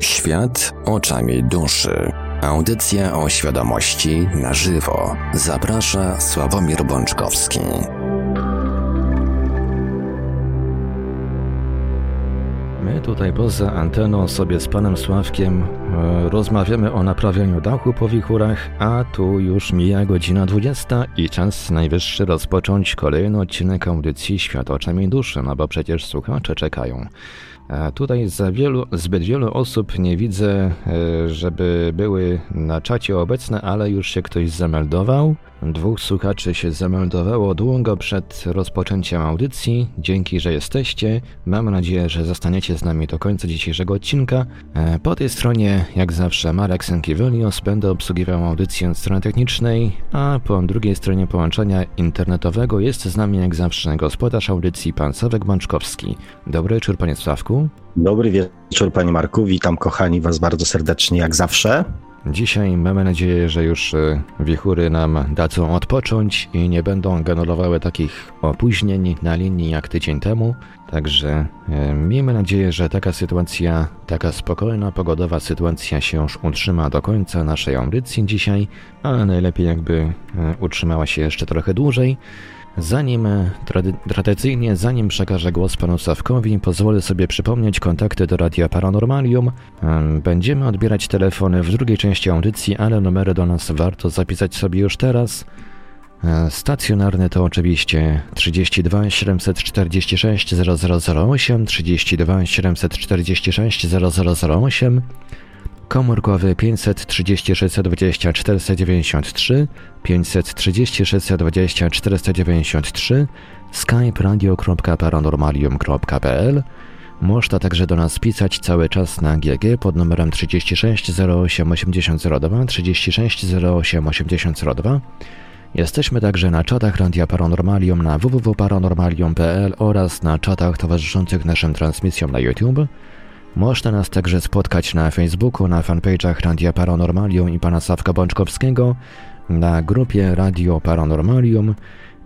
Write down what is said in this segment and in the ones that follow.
Świat oczami duszy. Audycja o świadomości na żywo. Zaprasza Sławomir Bączkowski. My tutaj poza anteną sobie z panem Sławkiem rozmawiamy o naprawianiu dachu po wichurach, a tu już mija godzina 20 i czas najwyższy rozpocząć kolejny odcinek audycji Świat oczami duszy, no bo przecież słuchacze czekają. A tutaj za wielu, zbyt wielu osób nie widzę, e, żeby były na czacie obecne, ale już się ktoś zameldował. Dwóch słuchaczy się zameldowało długo przed rozpoczęciem audycji. Dzięki, że jesteście. Mam nadzieję, że zostaniecie z nami do końca dzisiejszego odcinka. E, po tej stronie, jak zawsze, Marek Sankiewelios będę obsługiwał audycję od strony technicznej, a po drugiej stronie połączenia internetowego jest z nami jak zawsze gospodarz audycji pan Sławek Bączkowski. Dobry wieczór, panie Sławku. Dobry wieczór, panie Marku. Witam kochani was bardzo serdecznie, jak zawsze. Dzisiaj mamy nadzieję, że już e, wichury nam dadzą odpocząć i nie będą generowały takich opóźnień na linii jak tydzień temu. Także e, miejmy nadzieję, że taka sytuacja, taka spokojna, pogodowa sytuacja się już utrzyma do końca naszej audycji dzisiaj, ale najlepiej jakby e, utrzymała się jeszcze trochę dłużej. Zanim trady, tradycyjnie, zanim przekażę głos panu Sawkowi, pozwolę sobie przypomnieć kontakty do Radia Paranormalium. Będziemy odbierać telefony w drugiej części audycji, ale numery do nas warto zapisać sobie już teraz. Stacjonarny to oczywiście 32 746 0008, 32 746 0008, komórkowy 536 20 493, 536 20 493, skype radio.paranormalium.pl Można także do nas pisać cały czas na GG pod numerem 36 08 8002, 36 08 8002. Jesteśmy także na czatach Radia Paranormalium na www.paranormalium.pl oraz na czatach towarzyszących naszym transmisjom na YouTube. Można nas także spotkać na Facebooku, na fanpage'ach Radia Paranormalium i pana Sawka Bączkowskiego, na grupie Radio Paranormalium,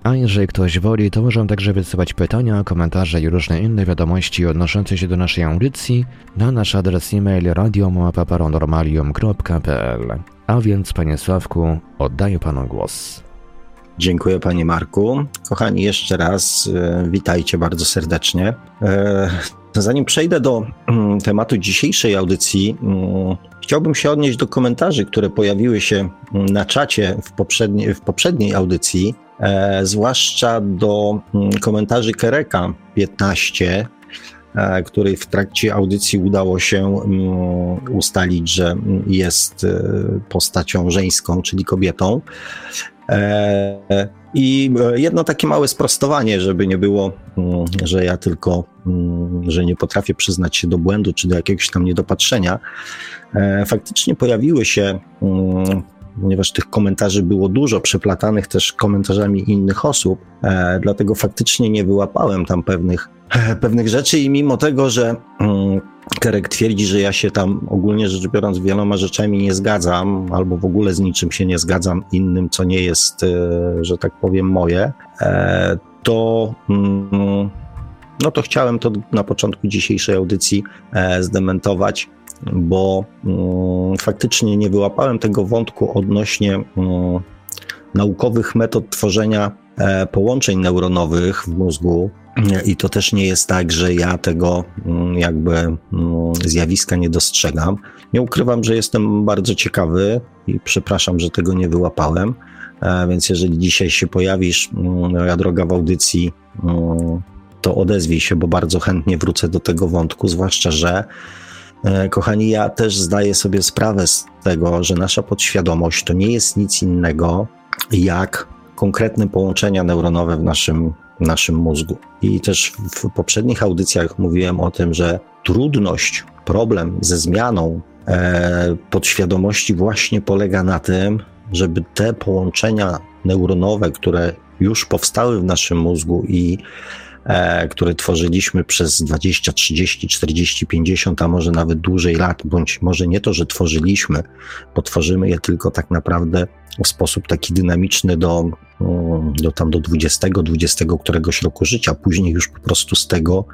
a jeżeli ktoś woli, to możemy także wysyłać pytania, komentarze i różne inne wiadomości odnoszące się do naszej audycji na nasz adres e-mail radiomapa.paranormalium.pl. A więc, panie Sławku, oddaję panu głos. Dziękuję panie Marku. Kochani, jeszcze raz e, witajcie bardzo serdecznie. E, zanim przejdę do mm, tematu dzisiejszej audycji, mm, chciałbym się odnieść do komentarzy, które pojawiły się mm, na czacie w, poprzedniej, w poprzedniej audycji, e, zwłaszcza do komentarzy Kereka 15, której w trakcie audycji udało się ustalić, że jest postacią żeńską, czyli kobietą. E, I jedno takie małe sprostowanie, żeby nie było, mm, że ja tylko, mm, że nie potrafię przyznać się do błędu czy do jakiegoś tam niedopatrzenia. E, faktycznie pojawiły się mm, ponieważ tych komentarzy było dużo, przeplatanych też komentarzami innych osób, e, dlatego faktycznie nie wyłapałem tam pewnych, e, pewnych rzeczy i mimo tego, że mm, Kerek twierdzi, że ja się tam ogólnie rzecz biorąc wieloma rzeczami nie zgadzam, albo w ogóle z niczym się nie zgadzam innym, co nie jest, e, że tak powiem, moje, e, to mm, no to chciałem to na początku dzisiejszej audycji e, zdementować bo mm, faktycznie nie wyłapałem tego wątku odnośnie mm, naukowych metod tworzenia e, połączeń neuronowych w mózgu. I to też nie jest tak, że ja tego mm, jakby zjawiska nie dostrzegam. Nie ukrywam, że jestem bardzo ciekawy i przepraszam, że tego nie wyłapałem. E, więc jeżeli dzisiaj się pojawisz, moja droga w audycji, to odezwij się, bo bardzo chętnie wrócę do tego wątku, zwłaszcza, że kochani, ja też zdaję sobie sprawę z tego, że nasza podświadomość to nie jest nic innego jak konkretne połączenia neuronowe w naszym, naszym mózgu. I też w poprzednich audycjach mówiłem o tym, że trudność, problem ze zmianą e, podświadomości właśnie polega na tym, żeby te połączenia neuronowe, które już powstały w naszym mózgu i E, które tworzyliśmy przez 20, 30, 40, 50, a może nawet dłużej lat, bądź może nie to, że tworzyliśmy, bo tworzymy je tylko tak naprawdę w sposób taki dynamiczny do, do tam do 20, 20 któregoś roku życia, później już po prostu z tego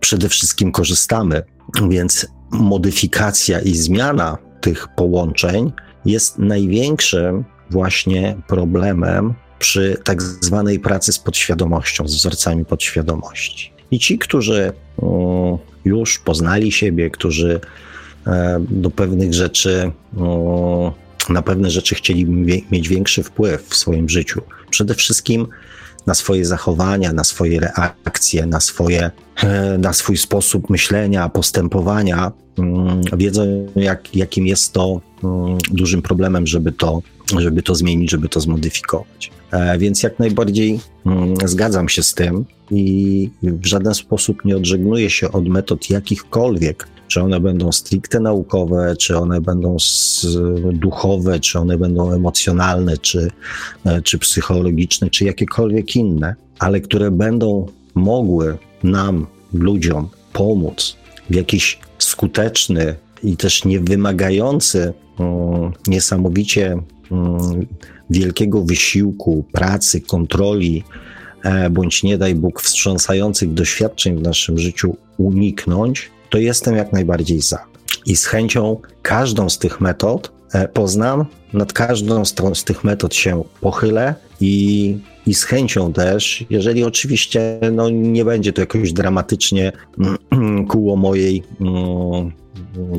przede wszystkim korzystamy. Więc modyfikacja i zmiana tych połączeń jest największym właśnie problemem przy tak zwanej pracy z podświadomością, z wzorcami podświadomości. I ci, którzy mm, już poznali siebie, którzy e, do pewnych rzeczy, mm, na pewne rzeczy chcieli mieć większy wpływ w swoim życiu, przede wszystkim na swoje zachowania, na swoje reakcje, na, swoje, e, na swój sposób myślenia, postępowania, mm, wiedzą, jak, jakim jest to dużym problemem, żeby to, żeby to zmienić, żeby to zmodyfikować. E, więc jak najbardziej mm, zgadzam się z tym i w żaden sposób nie odżegnuję się od metod jakichkolwiek, czy one będą stricte naukowe, czy one będą duchowe, czy one będą emocjonalne, czy, e, czy psychologiczne, czy jakiekolwiek inne, ale które będą mogły nam, ludziom, pomóc w jakiś skuteczny i też niewymagający mm, niesamowicie wielkiego wysiłku, pracy, kontroli, e, bądź nie daj Bóg wstrząsających doświadczeń w naszym życiu uniknąć, to jestem jak najbardziej za. I z chęcią każdą z tych metod e, poznam, nad każdą z, tych metod się pochylę i, i z chęcią też, jeżeli oczywiście no, nie będzie to jakoś dramatycznie kuło mojej mm,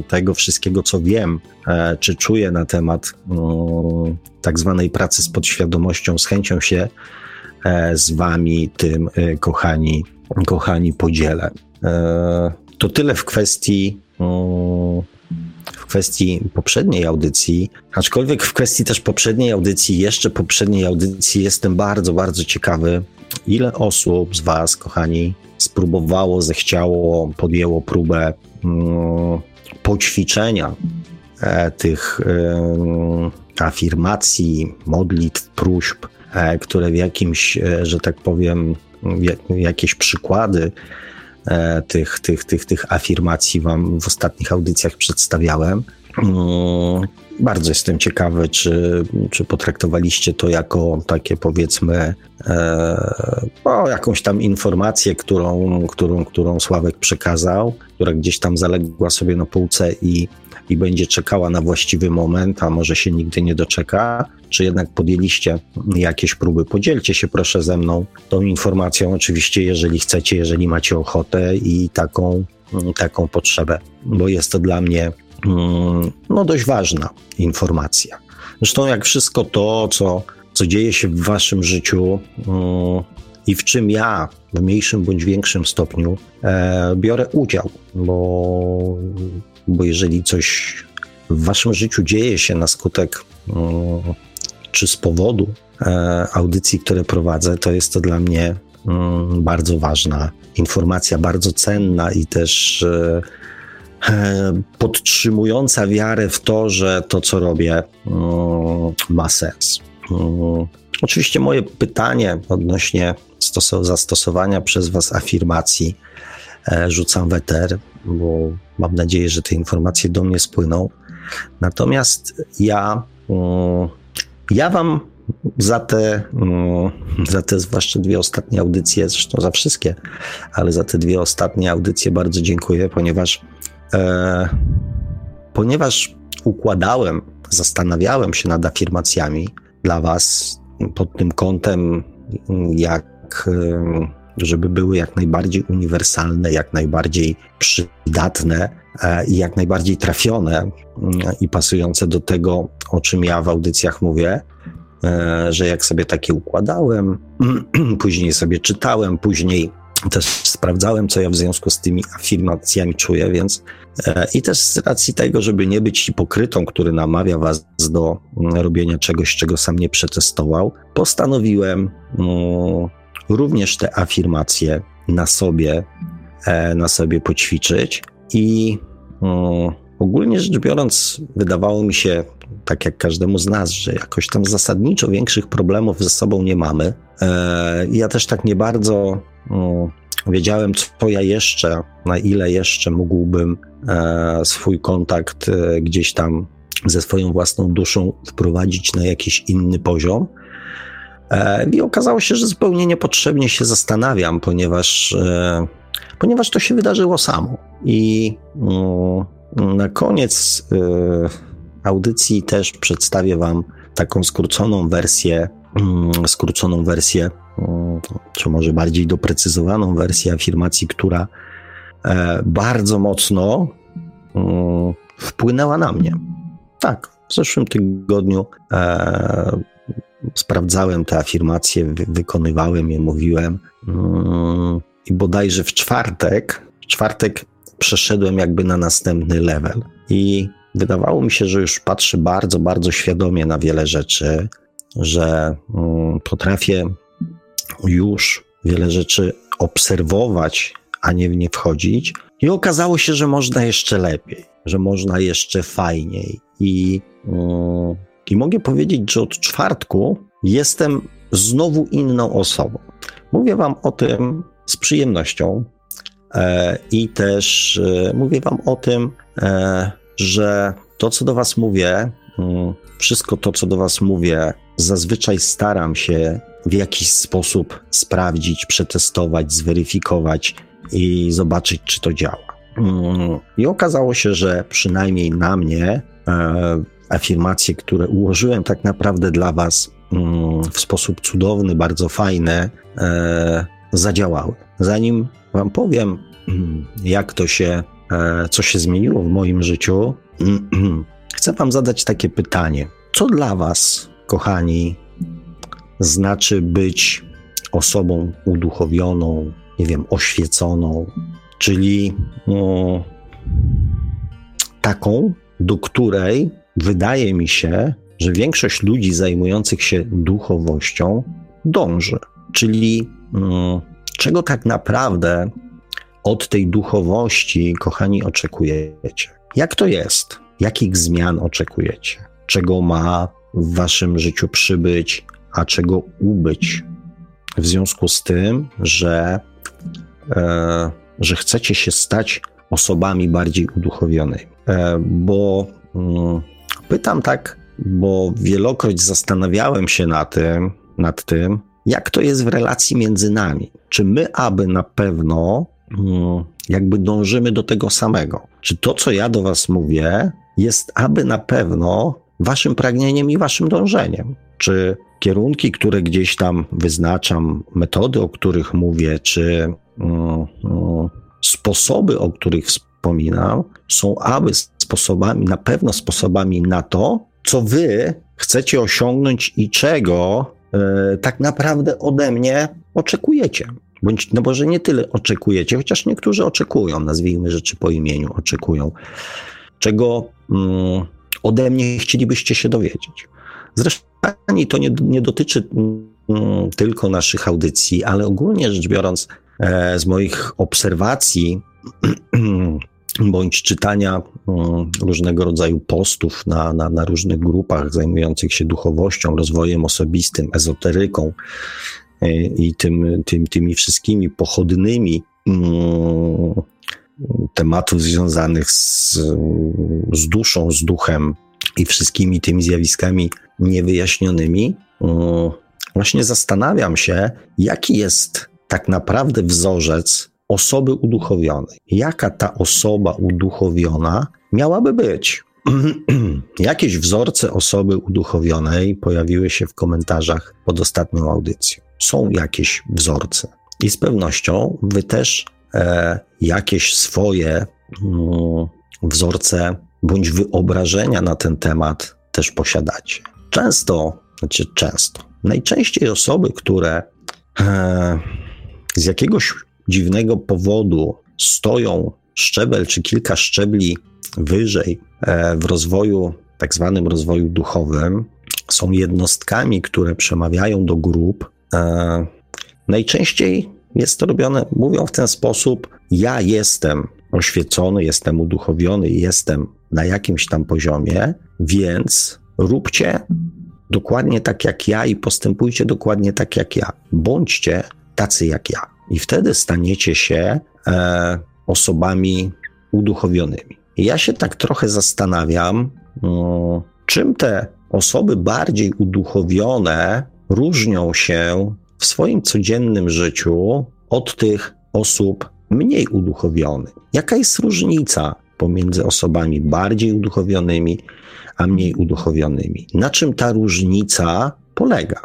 tego wszystkiego, co wiem, e, czy czuję na temat mm, tak zwanej pracy z podświadomością, z chęcią się e, z wami tym, e, kochani, kochani, podzielę. To tyle w kwestii w kwestii poprzedniej audycji, aczkolwiek w kwestii też poprzedniej audycji, jeszcze poprzedniej audycji jestem bardzo, bardzo ciekawy, ile osób z Was, kochani, spróbowało, zechciało, podjęło próbę mm, poćwiczenia e, tych e, afirmacji, modlitw, próśb, e, które w jakimś, że tak powiem, jakieś przykłady tych, tych, tych, tych afirmacji Wam w ostatnich audycjach przedstawiałem. Bardzo jestem ciekawy, czy, czy potraktowaliście to jako takie powiedzmy e, o, jakąś tam informację, którą, którą, którą Sławek przekazał, która gdzieś tam zaległa sobie na półce i, i będzie czekała na właściwy moment, a może się nigdy nie doczeka, czy jednak podjęliście jakieś próby. Podzielcie się proszę ze mną tą informacją, oczywiście, jeżeli chcecie, jeżeli macie ochotę i taką, taką potrzebę, bo jest to dla mnie no, dość ważna informacja. Zresztą jak wszystko to, co, co dzieje się w waszym życiu mm, i w czym ja w mniejszym bądź większym stopniu e, biorę udział, bo, bo jeżeli coś w waszym życiu dzieje się na skutek mm, czy z powodu e, audycji, które prowadzę, to jest to dla mnie bardzo ważna informacja, bardzo cenna i też E, podtrzymująca wiarę w to, że to, co robię, ma sens. Oczywiście moje pytanie odnośnie zastosowania przez Was afirmacji e, rzucam weter, bo mam nadzieję, że te informacje do mnie spłyną. Natomiast ja, ja Wam za te, za te zwłaszcza dwie ostatnie audycje, zresztą za wszystkie, ale za te dwie ostatnie audycje bardzo dziękuję, ponieważ E, ponieważ układałem, zastanawiałem się nad afirmacjami dla Was pod tym kątem, jak e, żeby były jak najbardziej uniwersalne, jak najbardziej przydatne e, i jak najbardziej trafione mm, i pasujące do tego, o czym ja w audycjach mówię, że jak sobie takie układałem, później sobie czytałem, później też sprawdzałem, co ja w związku z tymi afirmacjami czuję, więc e, i też z racji tego, żeby nie być hipokrytą, który namawia was do mm, robienia czegoś, czego sam nie przetestował, postanowiłem mm, również te afirmacje na sobie, e, na sobie poćwiczyć i mm, ogólnie rzecz biorąc, wydawało mi się, tak jak każdemu z nas, że jakoś tam zasadniczo większych problemów ze sobą nie mamy. E, ja też tak nie bardzo wiedziałem, co ja jeszcze, na ile jeszcze mógłbym e, swój kontakt e, gdzieś tam ze swoją własną duszą wprowadzić na jakiś inny poziom. E, I okazało się, że zupełnie niepotrzebnie się zastanawiam, ponieważ, ponieważ to się wydarzyło samo. I na koniec audycji też przedstawię Wam taką skróconą wersję, skróconą wersję, y, czy może bardziej doprecyzowaną wersję afirmacji, która e, bardzo mocno wpłynęła na mnie. Tak, w zeszłym tygodniu e, sprawdzałem te afirmacje, wy, wykonywałem je, mówiłem. Mm, I bodajże w czwartek, w czwartek przeszedłem jakby na następny level. I wydawało mi się, że już patrzę bardzo, bardzo świadomie na wiele rzeczy, że mm, potrafię już wiele rzeczy obserwować, a nie w nie wchodzić. I okazało się, że można jeszcze lepiej, że można jeszcze fajniej. I, mm, i mogę powiedzieć, że od czwartku jestem znowu inną osobą. Mówię Wam o tym z przyjemnością e, i też e, mówię Wam o tym, e, że to, co do Was mówię, mm, wszystko to, co do Was mówię, zazwyczaj staram się w jakiś sposób sprawdzić, przetestować, zweryfikować i zobaczyć, czy to działa. Mm, I okazało się, że przynajmniej na mnie afirmacje, które ułożyłem tak naprawdę dla Was mm, w sposób cudowny, bardzo fajny, e, zadziałały. Zanim Wam powiem, mm, jak to się, e, co się zmieniło w moim życiu, chcę Wam zadać takie pytanie. Co dla Was, kochani, znaczy być osobą uduchowioną, nie wiem, oświeconą, czyli no, taką, do której wydaje mi się, że większość ludzi zajmujących się duchowością dąży. Czyli mm, czego tak naprawdę od tej duchowości, kochani, oczekujecie? Jak to jest? Jakich zmian oczekujecie? Czego ma w waszym życiu przybyć, a czego ubyć? W związku z tym, że, e, że chcecie się stać osobami bardziej uduchowionymi. E, bo mm, Pytam tak, bo wielokroć zastanawiałem się na tym, nad tym, jak to jest w relacji między nami. Czy my, aby na pewno, mm, jakby dążymy do tego samego? Czy to, co ja do Was mówię, jest aby na pewno Waszym pragnieniem i Waszym dążeniem? Czy kierunki, które gdzieś tam wyznaczam, metody, o których mówię, czy mm, mm, sposoby, o których wspominam, są aby sposobami, na pewno sposobami na to, co wy chcecie osiągnąć i czego e, tak naprawdę ode mnie oczekujecie. Bądź, no może nie tyle oczekujecie, chociaż niektórzy oczekują, nazwijmy rzeczy po imieniu, oczekują, czego mm, ode mnie chcielibyście się dowiedzieć. Zresztą to nie, nie dotyczy mm, tylko naszych audycji, ale ogólnie rzecz biorąc, e, z moich obserwacji bądź czytania mm, różnego rodzaju postów na, na, na różnych grupach zajmujących się duchowością, rozwojem osobistym, ezoteryką e, i tym, tym, tymi wszystkimi pochodnymi mm, tematów związanych z, z duszą, z duchem i wszystkimi tymi zjawiskami niewyjaśnionymi, właśnie zastanawiam się, jaki jest tak naprawdę wzorzec osoby uduchowionej. Jaka ta osoba uduchowiona miałaby być? Jakieś wzorce osoby uduchowionej pojawiły się w komentarzach pod ostatnią audycją. Są jakieś wzorce. I z pewnością wy też jakieś swoje mm, wzorce bądź wyobrażenia na ten temat też posiadacie. Często, znaczy często, najczęściej osoby, które e, z jakiegoś dziwnego powodu stoją szczebel czy kilka szczebli wyżej e, w rozwoju, tak zwanym rozwoju duchowym, są jednostkami, które przemawiają do grup. E, najczęściej jest to robione, mówią w ten sposób: Ja jestem oświecony, jestem uduchowiony, jestem na jakimś tam poziomie, więc róbcie dokładnie tak jak ja i postępujcie dokładnie tak jak ja. Bądźcie tacy jak ja i wtedy staniecie się e, osobami uduchowionymi. I ja się tak trochę zastanawiam, no, czym te osoby bardziej uduchowione różnią się w swoim codziennym życiu od tych osób mniej uduchowionych. Jaka jest różnica pomiędzy osobami bardziej uduchowionymi, a mniej uduchowionymi. Na czym ta różnica polega?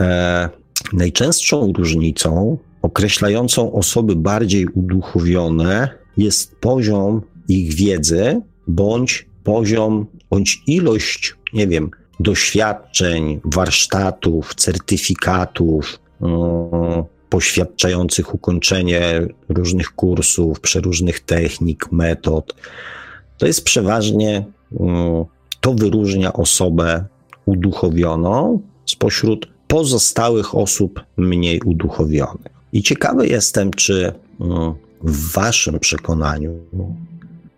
E, najczęstszą różnicą określającą osoby bardziej uduchowione jest poziom ich wiedzy bądź poziom, bądź ilość, nie wiem, doświadczeń, warsztatów, certyfikatów, yy, poświadczających ukończenie różnych kursów, przeróżnych technik, metod. To jest przeważnie, yy, to wyróżnia osobę uduchowioną spośród pozostałych osób mniej uduchowionych. I ciekawy jestem, czy yy, w Waszym przekonaniu,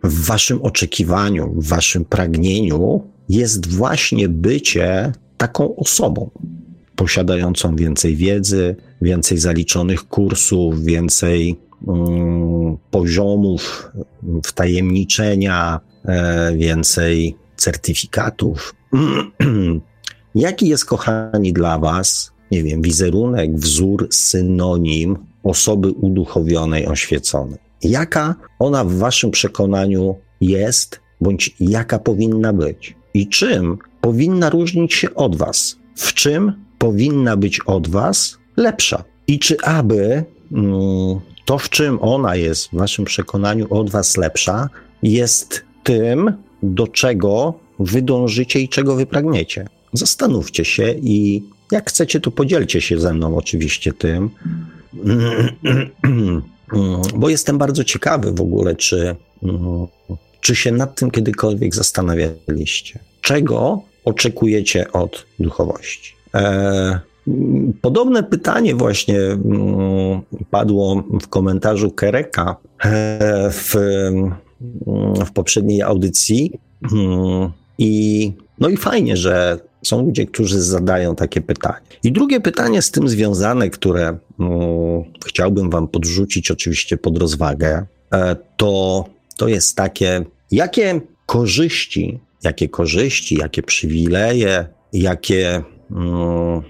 w Waszym oczekiwaniu, w Waszym pragnieniu jest właśnie bycie taką osobą, posiadającą więcej wiedzy, więcej zaliczonych kursów, więcej um, poziomów wtajemniczenia, e, więcej certyfikatów. Jaki jest, kochani, dla Was, nie wiem, wizerunek, wzór, synonim osoby uduchowionej, oświeconej? Jaka ona w Waszym przekonaniu jest, bądź jaka powinna być? I czym powinna różnić się od Was? W czym powinna być od Was lepsza? I czy aby mm, to, w czym ona jest w Waszym przekonaniu od Was lepsza, jest tym, do czego wy dążycie i czego wy pragniecie? Zastanówcie się i jak chcecie, to podzielcie się ze mną oczywiście tym, bo jestem bardzo ciekawy w ogóle, czy mm, czy się nad tym kiedykolwiek zastanawialiście? Czego oczekujecie od duchowości? E, podobne pytanie właśnie mm, padło w komentarzu Kereka e, w, mm, w poprzedniej audycji. Mm, I no i fajnie, że są ludzie, którzy zadają takie pytanie. I drugie pytanie z tym związane, które chciałbym Wam podrzucić, oczywiście pod rozwagę, e, to to jest takie, jakie korzyści, jakie korzyści, jakie przywileje, jakie. Mm,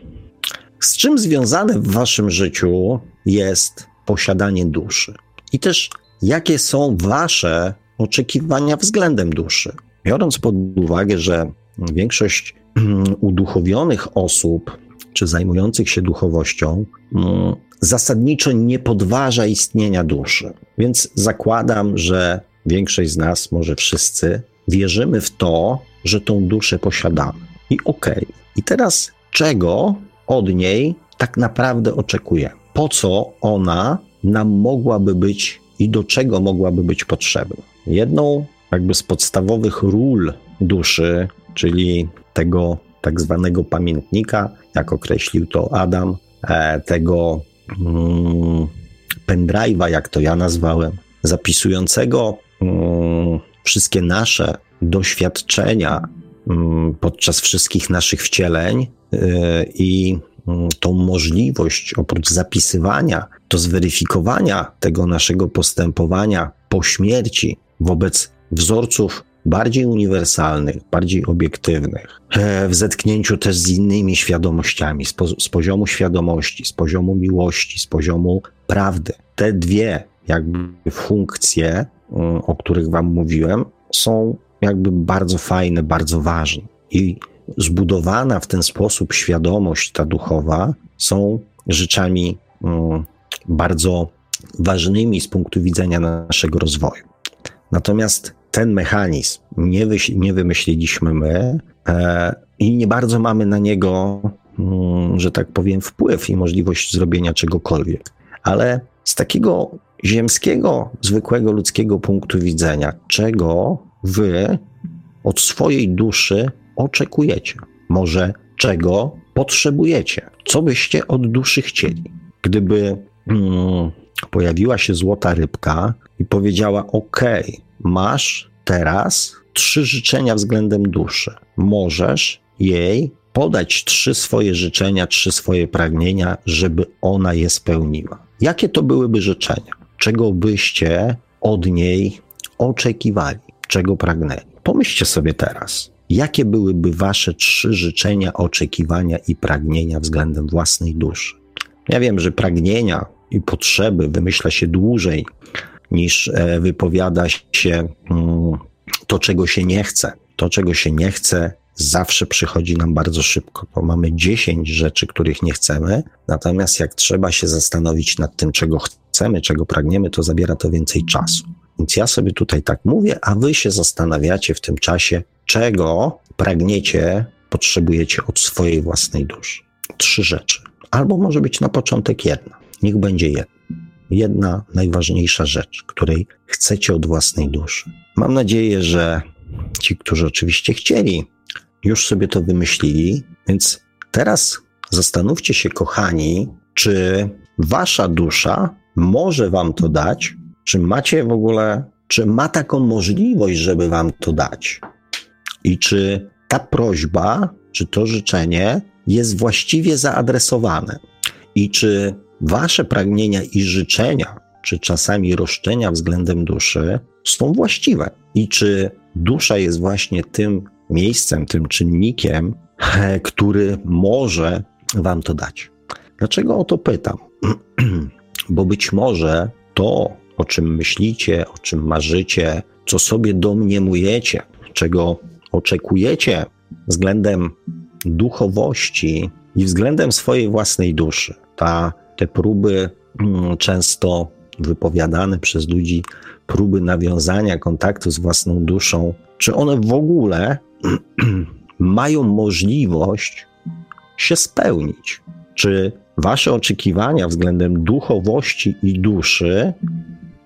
z czym związane w waszym życiu jest posiadanie duszy? I też jakie są wasze oczekiwania względem duszy? Biorąc pod uwagę, że większość mm, uduchowionych osób, czy zajmujących się duchowością, mm, zasadniczo nie podważa istnienia duszy. Więc zakładam, że większość z nas, może wszyscy, wierzymy w to, że tą duszę posiadamy. I okej. Okay. I teraz czego od niej tak naprawdę oczekujemy? Po co ona nam mogłaby być i do czego mogłaby być potrzebna? Jedną jakby z podstawowych ról duszy, czyli tego tak zwanego pamiętnika, jak określił to Adam, e, tego mm, pendrive'a, jak to ja nazwałem, zapisującego wszystkie nasze doświadczenia mm, podczas wszystkich naszych wcieleń y, i mm, tą możliwość oprócz zapisywania, to zweryfikowania tego naszego postępowania po śmierci wobec wzorców bardziej uniwersalnych, bardziej obiektywnych, e, w zetknięciu też z innymi świadomościami, z, z poziomu świadomości, z poziomu miłości, z poziomu prawdy. Te dwie jakby funkcje Mm, o których Wam mówiłem, są jakby bardzo fajne, bardzo ważne. I zbudowana w ten sposób świadomość ta duchowa są rzeczami mm, bardzo ważnymi z punktu widzenia naszego rozwoju. Natomiast ten mechanizm nie, nie wymyśliliśmy my e, i nie bardzo mamy na niego, mm, że tak powiem, wpływ i możliwość zrobienia czegokolwiek. Ale z takiego ziemskiego, zwykłego ludzkiego punktu widzenia, czego wy od swojej duszy oczekujecie, może czego potrzebujecie, co byście od duszy chcieli. Gdyby mm, pojawiła się złota rybka i powiedziała: OK, masz teraz trzy życzenia względem duszy, możesz jej podać trzy swoje życzenia, trzy swoje pragnienia, żeby ona je spełniła. Jakie to byłyby życzenia? czego byście od niej oczekiwali, czego pragnęli. Pomyślcie sobie teraz, jakie byłyby wasze trzy życzenia, oczekiwania i pragnienia względem własnej duszy. Ja wiem, że pragnienia i potrzeby wymyśla się dłużej niż e, wypowiada się mm, to, czego się nie chce. To, czego się nie chce, zawsze przychodzi nam bardzo szybko, bo mamy 10 rzeczy, których nie chcemy, natomiast jak trzeba się zastanowić nad tym, czego chcemy, czego pragniemy, to zabiera to więcej czasu. Więc ja sobie tutaj tak mówię, a wy się zastanawiacie w tym czasie, czego pragniecie, potrzebujecie od swojej własnej duszy. Trzy rzeczy. Albo może być na początek jedna. Niech będzie jedna. Jedna najważniejsza rzecz, której chcecie od własnej duszy. Mam nadzieję, że ci, którzy oczywiście chcieli, już sobie to wymyślili, więc teraz zastanówcie się, kochani, czy wasza dusza może wam to dać, czy macie w ogóle, czy ma taką możliwość, żeby wam to dać? I czy ta prośba, czy to życzenie jest właściwie zaadresowane? I czy wasze pragnienia i życzenia, czy czasami roszczenia względem duszy są właściwe? I czy dusza jest właśnie tym miejscem, tym czynnikiem, który może wam to dać? Dlaczego o to pytam? Bo być może to, o czym myślicie, o czym marzycie, co sobie domniemujecie, czego oczekujecie względem duchowości i względem swojej własnej duszy. Ta, te próby mm, często wypowiadane przez ludzi, próby nawiązania kontaktu z własną duszą, czy one w ogóle mają możliwość się spełnić? Czy wasze oczekiwania względem duchowości i duszy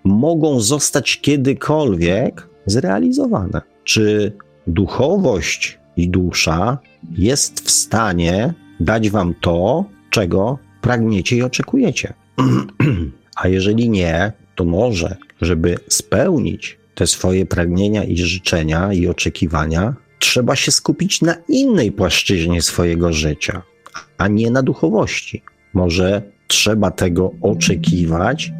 mogą zostać kiedykolwiek zrealizowane. Czy duchowość i dusza jest w stanie dać wam to, czego pragniecie i oczekujecie? A jeżeli nie, to może, żeby spełnić te swoje pragnienia i życzenia i oczekiwania, trzeba się skupić na innej płaszczyźnie swojego życia, a nie na duchowości. Może trzeba tego oczekiwać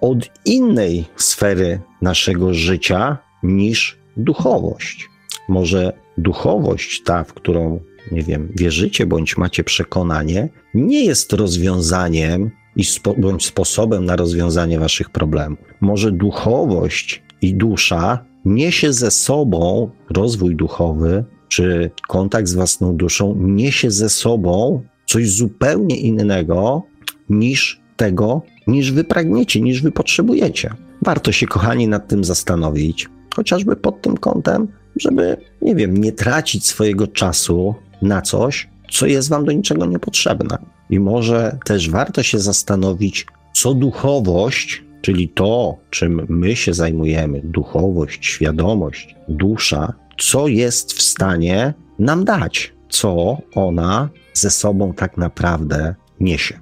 od innej sfery naszego życia niż duchowość. Może duchowość, ta, w którą, nie wiem, wierzycie bądź macie przekonanie, nie jest rozwiązaniem i spo, bądź sposobem na rozwiązanie waszych problemów. Może duchowość i dusza niesie ze sobą rozwój duchowy, czy kontakt z własną duszą niesie ze sobą coś zupełnie innego niż tego, niż wy pragniecie, niż wy potrzebujecie. Warto się, kochani, nad tym zastanowić, chociażby pod tym kątem, żeby, nie wiem, nie tracić swojego czasu na coś, co jest wam do niczego niepotrzebne. I może też warto się zastanowić, co duchowość, czyli to, czym my się zajmujemy, duchowość, świadomość, dusza, co jest w stanie nam dać, co ona ze sobą tak naprawdę niesie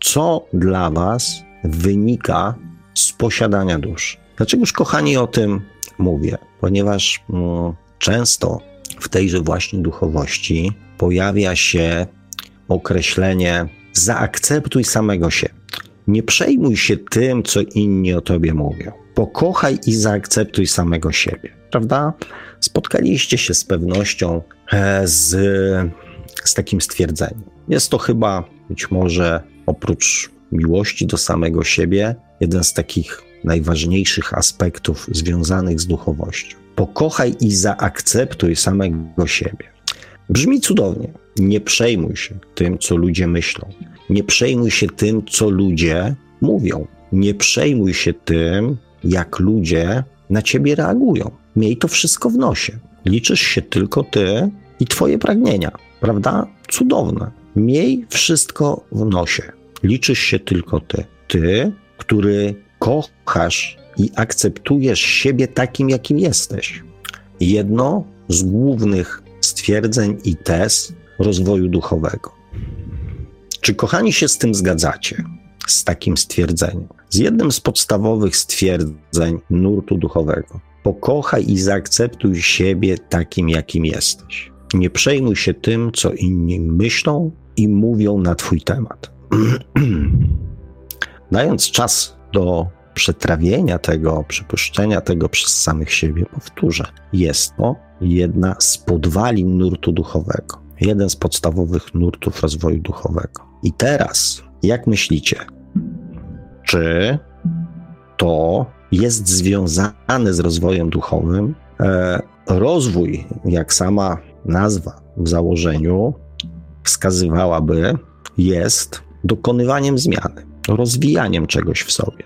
co dla Was wynika z posiadania duszy. Dlaczegoż, kochani, o tym mówię? Ponieważ mm, często w tejże właśnie duchowości pojawia się określenie zaakceptuj samego siebie. Nie przejmuj się tym, co inni o tobie mówią. Pokochaj i zaakceptuj samego siebie. Prawda? Spotkaliście się z pewnością e, z, z takim stwierdzeniem. Jest to chyba być może oprócz miłości do samego siebie, jeden z takich najważniejszych aspektów związanych z duchowością. Pokochaj i zaakceptuj samego siebie. Brzmi cudownie. Nie przejmuj się tym, co ludzie myślą. Nie przejmuj się tym, co ludzie mówią. Nie przejmuj się tym, jak ludzie na ciebie reagują. Miej to wszystko w nosie. Liczysz się tylko ty i twoje pragnienia, prawda? Cudowne. Miej wszystko w nosie. Liczysz się tylko ty. Ty, który kochasz i akceptujesz siebie takim, jakim jesteś. Jedno z głównych stwierdzeń i tez rozwoju duchowego. Czy kochani się z tym zgadzacie? Z takim stwierdzeniem? Z jednym z podstawowych stwierdzeń nurtu duchowego. Pokochaj i zaakceptuj siebie takim, jakim jesteś. Nie przejmuj się tym, co inni myślą i mówią na Twój temat. Dając czas do przetrawienia tego, przypuszczenia tego przez samych siebie, powtórzę, jest to jedna z podwalin nurtu duchowego, jeden z podstawowych nurtów rozwoju duchowego. I teraz, jak myślicie, czy to jest związane z rozwojem duchowym. E, rozwój, jak sama nazwa w założeniu wskazywałaby, jest dokonywaniem zmiany, rozwijaniem czegoś w sobie.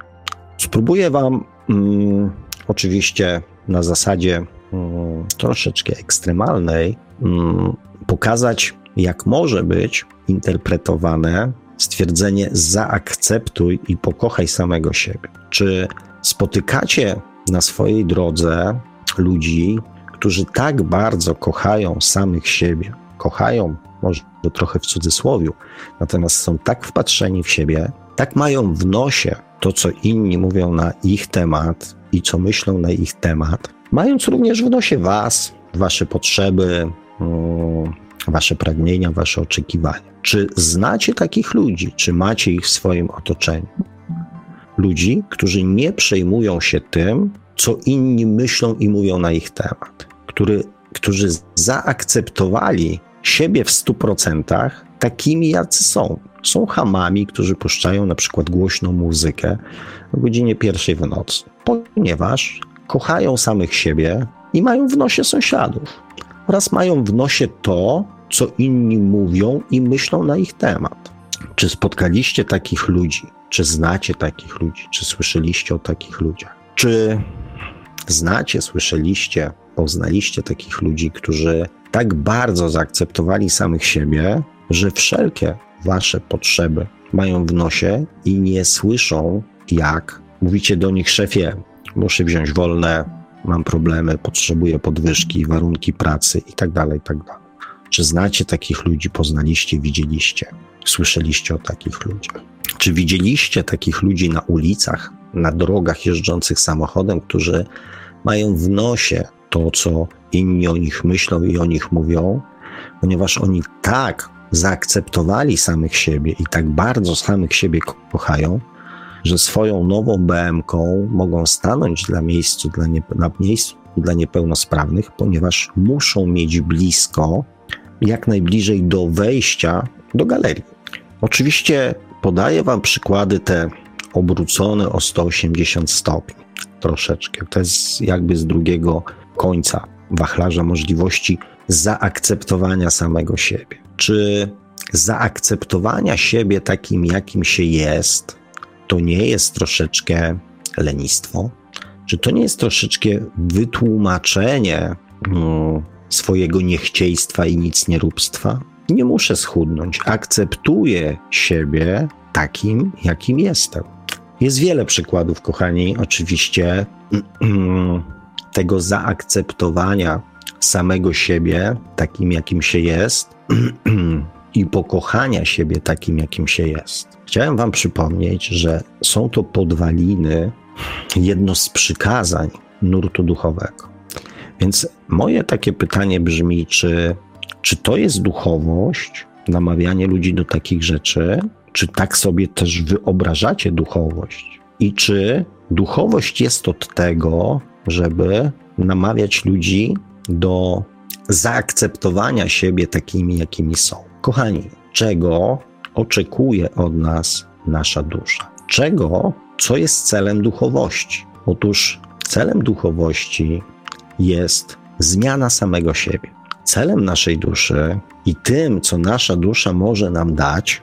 Spróbuję Wam mm, oczywiście na zasadzie mm, troszeczkę ekstremalnej mm, pokazać, jak może być interpretowane stwierdzenie zaakceptuj i pokochaj samego siebie. Czy spotykacie na swojej drodze ludzi, którzy tak bardzo kochają samych siebie, kochają może trochę w cudzysłowiu, natomiast są tak wpatrzeni w siebie, tak mają w nosie to, co inni mówią na ich temat i co myślą na ich temat, mając również w nosie Was, Wasze potrzeby, mm, Wasze pragnienia, Wasze oczekiwania. Czy znacie takich ludzi? Czy macie ich w swoim otoczeniu? Ludzi, którzy nie przejmują się tym, co inni myślą i mówią na ich temat, który, którzy zaakceptowali siebie w stu procentach takimi, jacy są. Są hamami, którzy puszczają na przykład głośną muzykę o godzinie pierwszej w nocy, ponieważ kochają samych siebie i mają w nosie sąsiadów oraz mają w nosie to, co inni mówią i myślą na ich temat. Czy spotkaliście takich ludzi? Czy znacie takich ludzi? Czy słyszeliście o takich ludziach? Czy znacie, słyszeliście, poznaliście takich ludzi, którzy tak bardzo zaakceptowali samych siebie, że wszelkie wasze potrzeby mają w nosie i nie słyszą, jak mówicie do nich, szefie, muszę wziąć wolne, mam problemy, potrzebuję podwyżki, warunki pracy itd., tak itd. Tak Czy znacie takich ludzi, poznaliście, widzieliście, słyszeliście o takich ludziach? Czy widzieliście takich ludzi na ulicach, na drogach jeżdżących samochodem, którzy mają w nosie to, co inni o nich myślą i o nich mówią, ponieważ oni tak zaakceptowali samych siebie i tak bardzo samych siebie kochają, że swoją nową BM-ką mogą stanąć dla miejscu, dla nie, na miejscu dla niepełnosprawnych, ponieważ muszą mieć blisko, jak najbliżej do wejścia do galerii. Oczywiście podaję Wam przykłady te obrócone o 180 stopni, troszeczkę. To jest jakby z drugiego końca wachlarza możliwości zaakceptowania samego siebie. Czy zaakceptowania siebie takim, jakim się jest, to nie jest troszeczkę lenistwo? Czy to nie jest troszeczkę wytłumaczenie mm, swojego niechciejstwa i nic nieróbstwa? Nie muszę schudnąć. Akceptuję siebie takim, jakim jestem. Jest wiele przykładów, kochani, oczywiście, tego zaakceptowania samego siebie takim, jakim się jest i pokochania siebie takim, jakim się jest. Chciałem Wam przypomnieć, że są to podwaliny, jedno z przykazań nurtu duchowego. Więc moje takie pytanie brzmi, czy, czy to jest duchowość, namawianie ludzi do takich rzeczy, czy tak sobie też wyobrażacie duchowość? I czy duchowość jest od tego, żeby namawiać ludzi do zaakceptowania siebie takimi, jakimi są? Kochani, czego oczekuje od nas nasza dusza? Czego, co jest celem duchowości? Otóż celem duchowości jest zmiana samego siebie. Celem naszej duszy i tym, co nasza dusza może nam dać,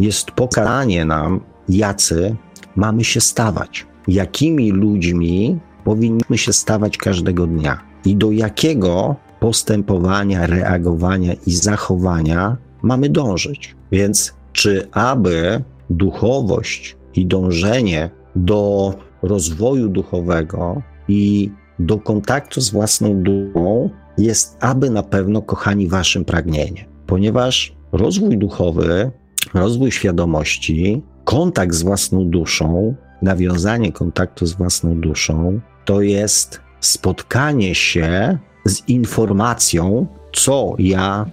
jest pokazanie nam, jacy mamy się stawać, jakimi ludźmi powinniśmy się stawać każdego dnia i do jakiego postępowania, reagowania i zachowania mamy dążyć. Więc czy aby duchowość i dążenie do rozwoju duchowego i do kontaktu z własną duszą jest aby na pewno, kochani, waszym pragnieniem, ponieważ rozwój duchowy rozwój świadomości, kontakt z własną duszą, nawiązanie kontaktu z własną duszą, to jest spotkanie się z informacją, co ja,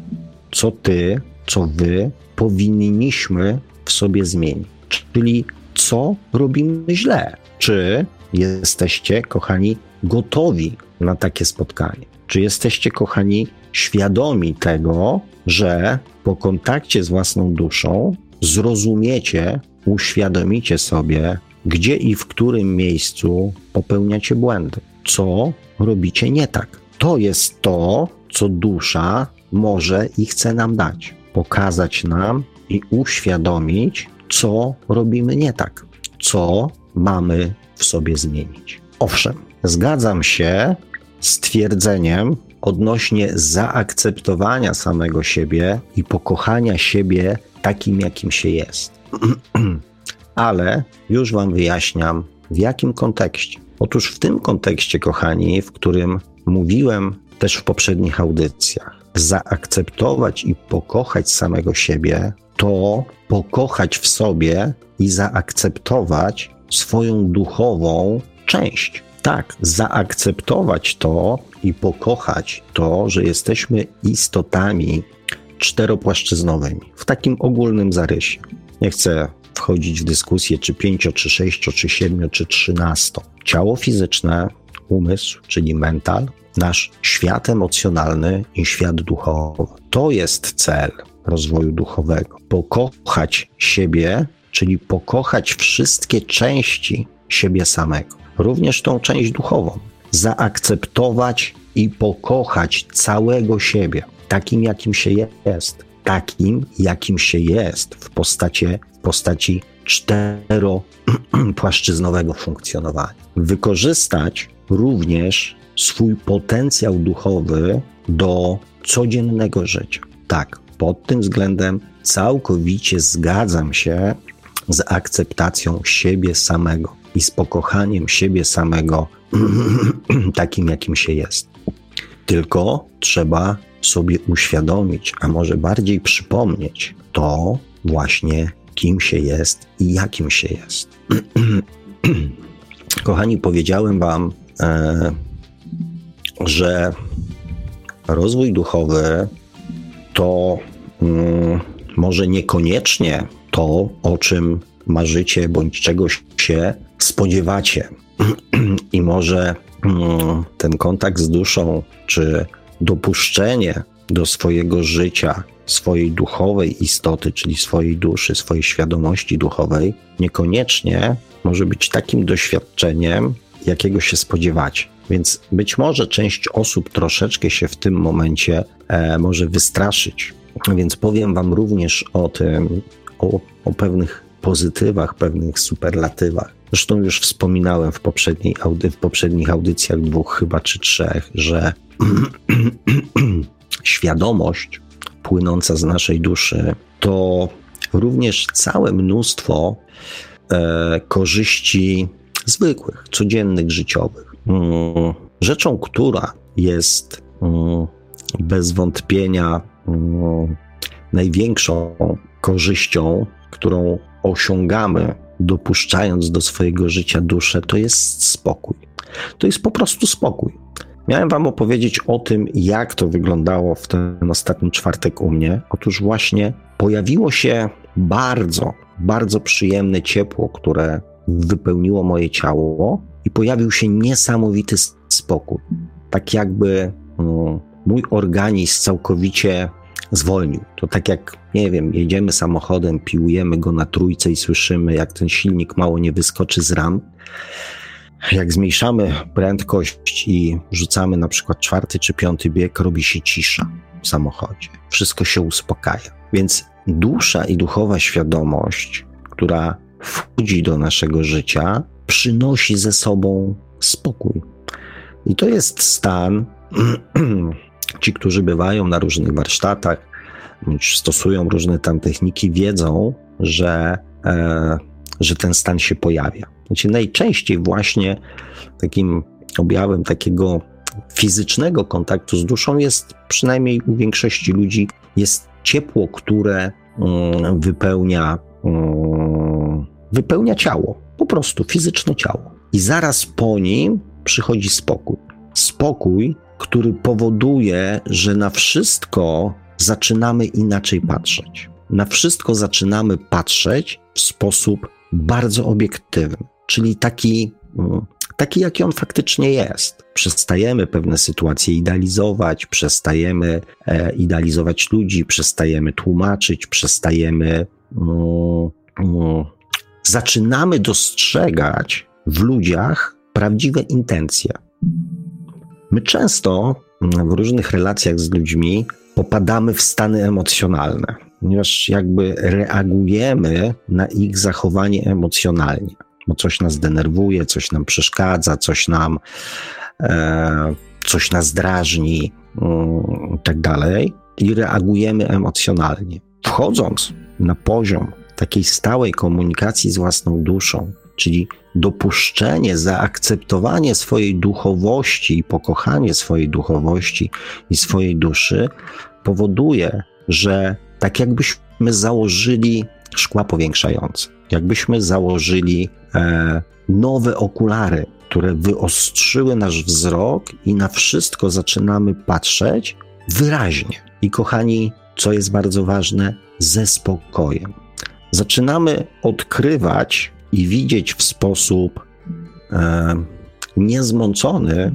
co ty, co wy powinniśmy w sobie zmienić. Czyli co robimy źle? Czy jesteście, kochani, gotowi na takie spotkanie? Czy jesteście, kochani, świadomi tego, że po kontakcie z własną duszą zrozumiecie, uświadomicie sobie, gdzie i w którym miejscu popełniacie błędy, co robicie nie tak. To jest to, co dusza może i chce nam dać. Pokazać nam i uświadomić, co robimy nie tak, co mamy w sobie zmienić. Owszem, zgadzam się z twierdzeniem odnośnie zaakceptowania samego siebie i pokochania siebie takim, jakim się jest. Ale już Wam wyjaśniam, w jakim kontekście. Otóż w tym kontekście, kochani, w którym mówiłem też w poprzednich audycjach, zaakceptować i pokochać samego siebie, to pokochać w sobie i zaakceptować swoją duchową część. Tak, zaakceptować to i pokochać to, że jesteśmy istotami czteropłaszczyznowymi w takim ogólnym zarysie. Nie chcę wchodzić w dyskusję, czy pięcio, czy sześcio, czy siedmiu, czy trzynasto. Ciało fizyczne, umysł, czyli mental, nasz świat emocjonalny i świat duchowy. To jest cel rozwoju duchowego. Pokochać siebie, czyli pokochać wszystkie części siebie samego, również tą część duchową. Zaakceptować i pokochać całego siebie, takim jakim się jest, takim jakim się jest w postaci, w postaci czteropłaszczyznowego funkcjonowania. Wykorzystać również swój potencjał duchowy do codziennego życia. Tak, pod tym względem całkowicie zgadzam się z akceptacją siebie samego i z pokochaniem siebie samego takim, jakim się jest. Tylko trzeba sobie uświadomić, a może bardziej przypomnieć to właśnie, kim się jest i jakim się jest. Kochani, powiedziałem Wam, że rozwój duchowy to mm, może niekoniecznie to, o czym marzycie bądź czegoś się spodziewacie. I może mm, ten kontakt z duszą, czy dopuszczenie do swojego życia, swojej duchowej istoty, czyli swojej duszy, swojej świadomości duchowej, niekoniecznie może być takim doświadczeniem, jakiego się spodziewacie. Więc być może część osób troszeczkę się w tym momencie e, może wystraszyć. Więc powiem Wam również o tym, o, o pewnych pozytywach, pewnych superlatywach. Zresztą już wspominałem w, poprzedniej audy, w poprzednich audycjach, dwóch chyba czy trzech, że świadomość płynąca z naszej duszy to również całe mnóstwo e, korzyści zwykłych, codziennych, życiowych. Mm, rzeczą, która jest mm, bez wątpienia mm, największą korzyścią, którą osiągamy, dopuszczając do swojego życia duszę, to jest spokój. To jest po prostu spokój. Miałem Wam opowiedzieć o tym, jak to wyglądało w ten ostatni czwartek u mnie. Otóż właśnie pojawiło się bardzo, bardzo przyjemne ciepło, które wypełniło moje ciało i pojawił się niesamowity spokój. Tak jakby mm, mój organizm całkowicie zwolnił. To tak jak, nie wiem, jedziemy samochodem, piłujemy go na trójce i słyszymy, jak ten silnik mało nie wyskoczy z ram. Jak zmniejszamy prędkość i rzucamy na przykład czwarty czy piąty bieg, robi się cisza w samochodzie. Wszystko się uspokaja. Więc dusza i duchowa świadomość, która wchodzi do naszego życia, przynosi ze sobą spokój. I to jest stan, ci, którzy bywają na różnych warsztatach, bądź stosują różne tam techniki, wiedzą, że, e, że ten stan się pojawia. Znaczy, najczęściej właśnie takim objawem takiego fizycznego kontaktu z duszą jest, przynajmniej u większości ludzi, jest ciepło, które mm, wypełnia mm, wypełnia ciało, po prostu fizyczne ciało. I zaraz po nim przychodzi spokój. Spokój, który powoduje, że na wszystko zaczynamy inaczej patrzeć. Na wszystko zaczynamy patrzeć w sposób bardzo obiektywny, czyli taki, mm, taki jaki on faktycznie jest. Przestajemy pewne sytuacje idealizować, przestajemy e, idealizować ludzi, przestajemy tłumaczyć, przestajemy mm, zaczynamy dostrzegać w ludziach prawdziwe intencje. My często w różnych relacjach z ludźmi popadamy w stany emocjonalne, ponieważ jakby reagujemy na ich zachowanie emocjonalnie, bo coś nas denerwuje, coś nam przeszkadza, coś nam, e, coś nas drażni mm, i tak i reagujemy emocjonalnie. Wchodząc na poziom takiej stałej komunikacji z własną duszą, czyli dopuszczenie, zaakceptowanie swojej duchowości i pokochanie swojej duchowości i swojej duszy powoduje, że tak jakbyśmy założyli szkła powiększające, jakbyśmy założyli e, nowe okulary, które wyostrzyły nasz wzrok i na wszystko zaczynamy patrzeć wyraźnie. I kochani, co jest bardzo ważne, ze spokojem. Zaczynamy odkrywać i widzieć w sposób e, niezmącony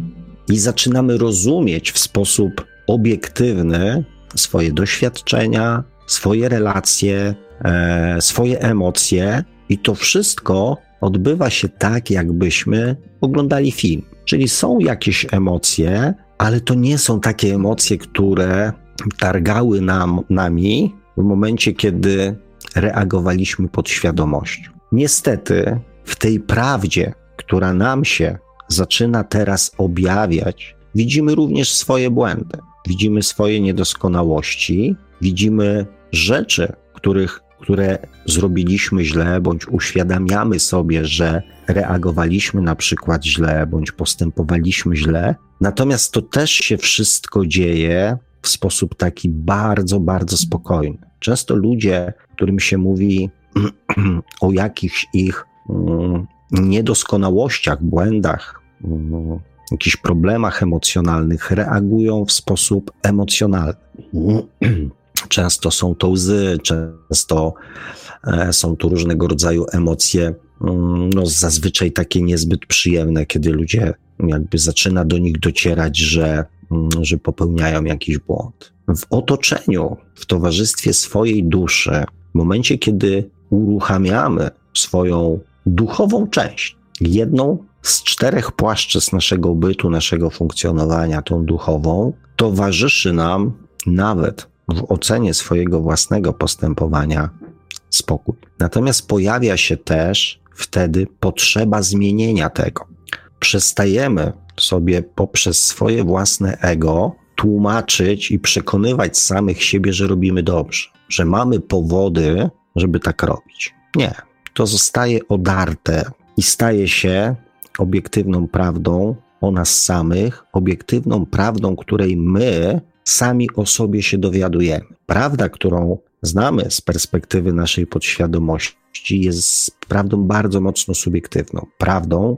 i zaczynamy rozumieć w sposób obiektywny swoje doświadczenia, swoje relacje, e, swoje emocje, i to wszystko odbywa się tak, jakbyśmy oglądali film. Czyli są jakieś emocje, ale to nie są takie emocje, które targały nam, nami w momencie, kiedy reagowaliśmy pod świadomością. Niestety, w tej prawdzie, która nam się zaczyna teraz objawiać, widzimy również swoje błędy, widzimy swoje niedoskonałości, widzimy rzeczy, których, które zrobiliśmy źle, bądź uświadamiamy sobie, że reagowaliśmy na przykład źle, bądź postępowaliśmy źle. Natomiast to też się wszystko dzieje w sposób taki bardzo, bardzo spokojny. Często ludzie, którym się mówi o jakichś ich mm, niedoskonałościach, błędach, mm, jakichś problemach emocjonalnych, reagują w sposób emocjonalny. Często są to łzy, często e, są to różnego rodzaju emocje, mm, no zazwyczaj takie niezbyt przyjemne, kiedy ludzie jakby zaczyna do nich docierać, że, że popełniają jakiś błąd. W otoczeniu, w towarzystwie swojej duszy, w momencie, kiedy uruchamiamy swoją duchową część, jedną z czterech płaszczyzn naszego bytu, naszego funkcjonowania, tą duchową, towarzyszy nam nawet w ocenie swojego własnego postępowania spokój. Natomiast pojawia się też wtedy potrzeba zmienienia tego. Przestajemy sobie poprzez swoje własne ego tłumaczyć i przekonywać samych siebie, że robimy dobrze, że mamy powody, żeby tak robić. Nie. To zostaje odarte i staje się obiektywną prawdą o nas samych, obiektywną prawdą, której my sami o sobie się dowiadujemy. Prawda, którą znamy z perspektywy naszej podświadomości, jest prawdą bardzo mocno subiektywną. Prawdą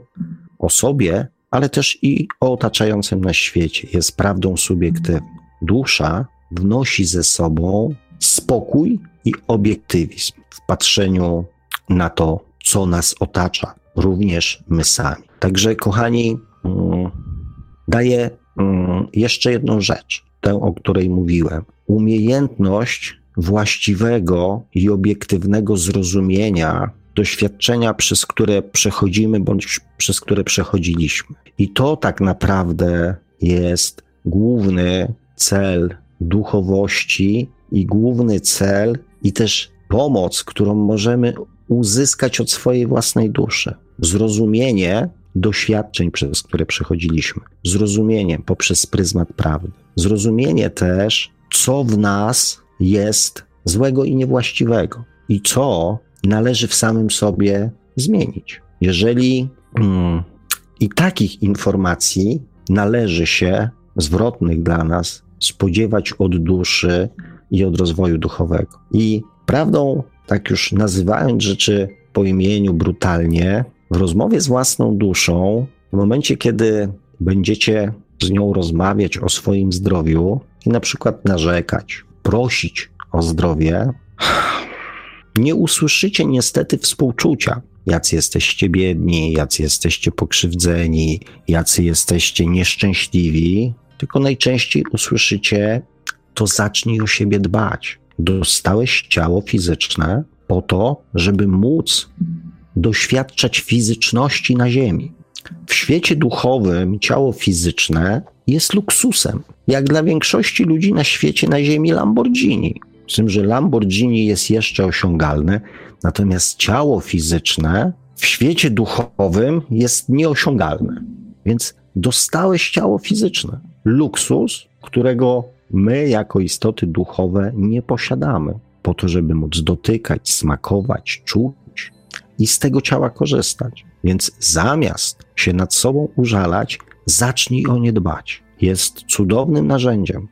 o sobie, ale też i o otaczającym nas świecie. Jest prawdą subiektywną. Dusza wnosi ze sobą spokój i obiektywizm w patrzeniu na to, co nas otacza, również my sami. Także, kochani, mm, daję mm, jeszcze jedną rzecz, tę, o której mówiłem. Umiejętność właściwego i obiektywnego zrozumienia doświadczenia, przez które przechodzimy, bądź przez które przechodziliśmy. I to tak naprawdę jest główny cel duchowości i główny cel i też pomoc, którą możemy uzyskać od swojej własnej duszy. Zrozumienie doświadczeń, przez które przechodziliśmy. Zrozumienie poprzez pryzmat prawdy. Zrozumienie też, co w nas jest złego i niewłaściwego i co należy w samym sobie zmienić. Jeżeli mm, i takich informacji należy się, zwrotnych dla nas, spodziewać od duszy i od rozwoju duchowego. I prawdą, tak już nazywając rzeczy po imieniu brutalnie, w rozmowie z własną duszą, w momencie, kiedy będziecie z nią rozmawiać o swoim zdrowiu i na przykład narzekać, prosić o zdrowie, nie usłyszycie niestety współczucia. Jacy jesteście biedni, jacy jesteście pokrzywdzeni, jacy jesteście nieszczęśliwi, tylko najczęściej usłyszycie, to zacznij o siebie dbać. Dostałeś ciało fizyczne po to, żeby móc doświadczać fizyczności na Ziemi. W świecie duchowym ciało fizyczne jest luksusem, jak dla większości ludzi na świecie na Ziemi Lamborghini. Z tym, że Lamborghini jest jeszcze osiągalne, natomiast ciało fizyczne w świecie duchowym jest nieosiągalne. Więc dostałeś ciało fizyczne. Luksus, którego my jako istoty duchowe nie posiadamy, po to, żeby móc dotykać, smakować, czuć i z tego ciała korzystać. Więc zamiast się nad sobą użalać, zacznij o nie dbać. Jest cudownym narzędziem,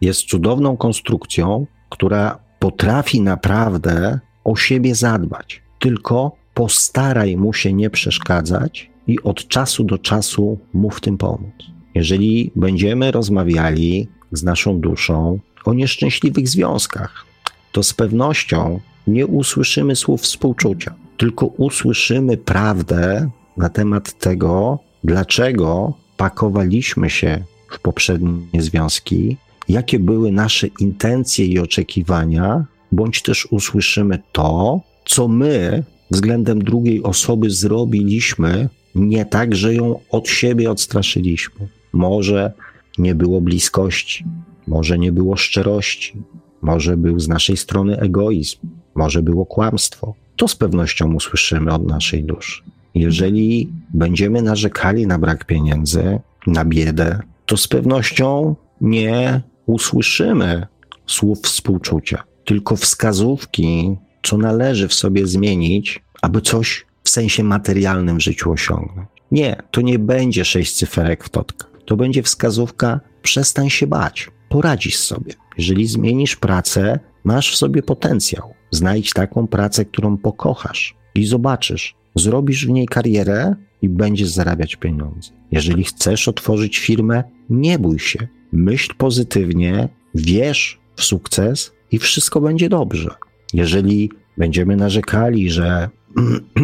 jest cudowną konstrukcją, która potrafi naprawdę o siebie zadbać. Tylko postaraj mu się nie przeszkadzać i od czasu do czasu mu w tym pomóc. Jeżeli będziemy rozmawiali z naszą duszą o nieszczęśliwych związkach, to z pewnością nie usłyszymy słów współczucia, tylko usłyszymy prawdę na temat tego, dlaczego pakowaliśmy się w poprzednie związki, jakie były nasze intencje i oczekiwania, bądź też usłyszymy to, co my względem drugiej osoby zrobiliśmy nie tak, że ją od siebie odstraszyliśmy. Może nie było bliskości, może nie było szczerości, może był z naszej strony egoizm, może było kłamstwo. To z pewnością usłyszymy od naszej duszy. Jeżeli będziemy narzekali na brak pieniędzy, na biedę, to z pewnością nie usłyszymy słów współczucia, tylko wskazówki, co należy w sobie zmienić, aby coś w sensie materialnym w życiu osiągnąć. Nie, to nie będzie sześć cyferek w totka. To będzie wskazówka, przestań się bać, poradzisz sobie. Jeżeli zmienisz pracę, masz w sobie potencjał. Znajdź taką pracę, którą pokochasz i zobaczysz, zrobisz w niej karierę i będziesz zarabiać pieniądze. Jeżeli chcesz otworzyć firmę, nie bój się. Myśl pozytywnie, wierz w sukces i wszystko będzie dobrze. Jeżeli będziemy narzekali, że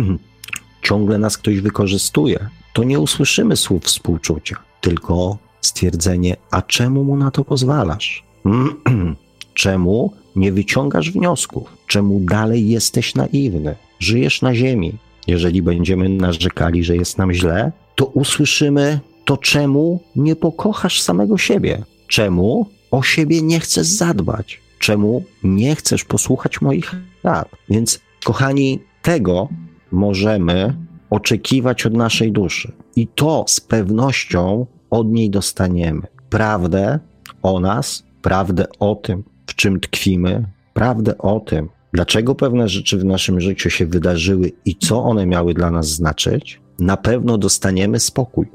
ciągle nas ktoś wykorzystuje, to nie usłyszymy słów współczucia, tylko stwierdzenie: A czemu mu na to pozwalasz? czemu nie wyciągasz wniosków? Czemu dalej jesteś naiwny? Żyjesz na ziemi. Jeżeli będziemy narzekali, że jest nam źle, to usłyszymy to, czemu nie pokochasz samego siebie? Czemu o siebie nie chcesz zadbać? Czemu nie chcesz posłuchać moich rad? Więc, kochani, tego możemy oczekiwać od naszej duszy. I to z pewnością od niej dostaniemy. Prawdę o nas, prawdę o tym, w czym tkwimy, prawdę o tym, dlaczego pewne rzeczy w naszym życiu się wydarzyły i co one miały dla nas znaczyć, na pewno dostaniemy spokój,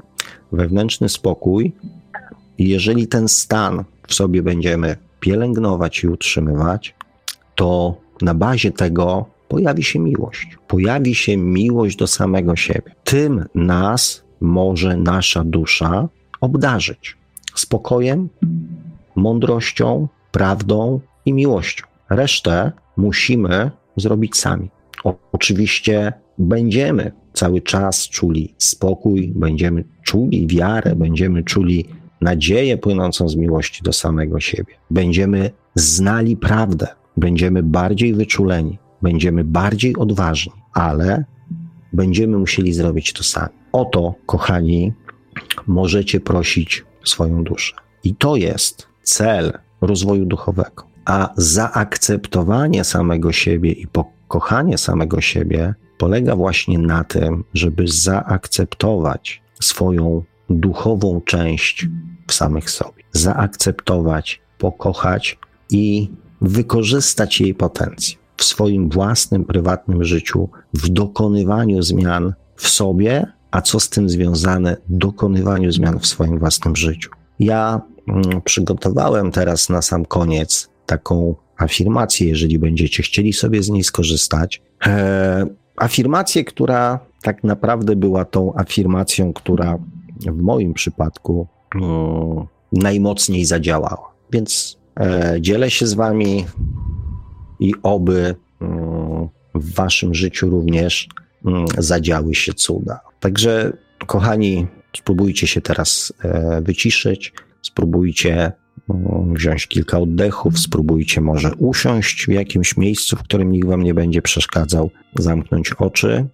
wewnętrzny spokój. I jeżeli ten stan w sobie będziemy pielęgnować i utrzymywać, to na bazie tego pojawi się miłość. Pojawi się miłość do samego siebie. Tym nas może nasza dusza obdarzyć spokojem, mądrością, prawdą i miłością. Resztę musimy zrobić sami. Oczywiście będziemy cały czas czuli spokój, będziemy czuli wiarę, będziemy czuli nadzieję płynącą z miłości do samego siebie. Będziemy znali prawdę, będziemy bardziej wyczuleni, będziemy bardziej odważni, ale będziemy musieli zrobić to sami. O to, kochani, możecie prosić swoją duszę. I to jest cel rozwoju duchowego. A zaakceptowanie samego siebie i pokochanie samego siebie polega właśnie na tym, żeby zaakceptować swoją duchową część w samych sobie. Zaakceptować, pokochać i wykorzystać jej potencjał w swoim własnym, prywatnym życiu, w dokonywaniu zmian w sobie, a co z tym związane, dokonywaniu zmian w swoim własnym życiu. Ja mm, przygotowałem teraz na sam koniec taką afirmację, jeżeli będziecie chcieli sobie z niej skorzystać. E, afirmację, która tak naprawdę była tą afirmacją, która w moim przypadku mm, najmocniej zadziałała. Więc e, dzielę się z Wami i oby mm, w Waszym życiu również mm, zadziały się cuda. Także, kochani, spróbujcie się teraz e, wyciszyć, spróbujcie mm, wziąć kilka oddechów, spróbujcie może usiąść w jakimś miejscu, w którym nikt Wam nie będzie przeszkadzał, zamknąć oczy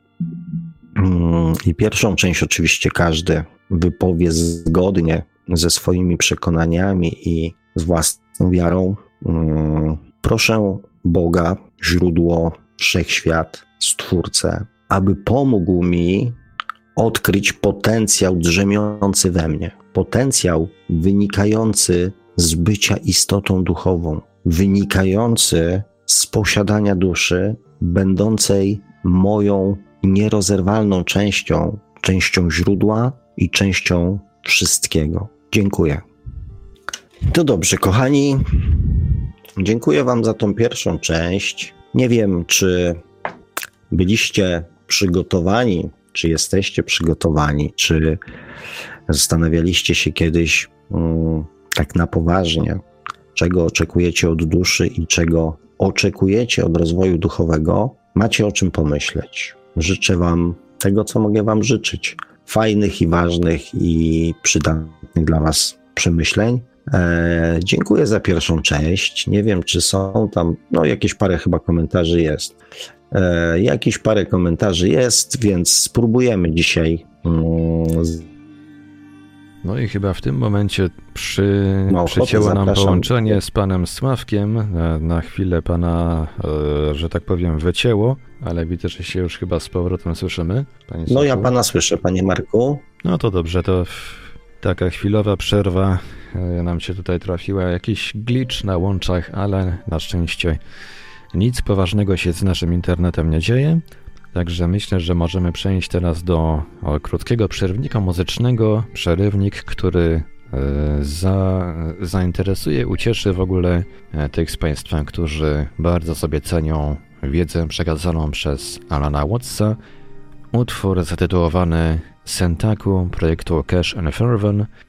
Mm, I pierwszą część oczywiście każdy wypowie zgodnie ze swoimi przekonaniami i z własną wiarą. Mm, proszę Boga, źródło, wszechświat, stwórcę, aby pomógł mi odkryć potencjał drzemiący we mnie. Potencjał wynikający z bycia istotą duchową, wynikający z posiadania duszy, będącej moją nierozerwalną częścią, częścią źródła i częścią wszystkiego. Dziękuję. To dobrze, kochani. Dziękuję Wam za tą pierwszą część. Nie wiem, czy byliście przygotowani, czy jesteście przygotowani, czy zastanawialiście się kiedyś um, tak na poważnie, czego oczekujecie od duszy i czego oczekujecie od rozwoju duchowego. Macie o czym pomyśleć. Życzę Wam tego, co mogę Wam życzyć. Fajnych i ważnych i przydatnych dla Was przemyśleń. E, dziękuję za pierwszą część. Nie wiem, czy są tam, no jakieś parę chyba komentarzy jest. E, jakieś parę komentarzy jest, więc spróbujemy dzisiaj. Mm, no i chyba w tym momencie przy, no, przycięło nam połączenie z panem Sławkiem. Na, na chwilę pana, e, że tak powiem, wycięło, ale widzę, że się już chyba z powrotem słyszymy. no ja pana słyszę, panie Marku. No to dobrze, to taka chwilowa przerwa nam się tutaj trafiła. Jakiś glitch na łączach, ale na szczęście nic poważnego się z naszym internetem nie dzieje. Także myślę, że możemy przejść teraz do o, krótkiego przerwnika muzycznego. Przerywnik, który e, za, zainteresuje, ucieszy w ogóle e, tych z Państwa, którzy bardzo sobie cenią wiedzę przekazaną przez Alana Wattsa. Utwór zatytułowany Sentaku projektu Cash and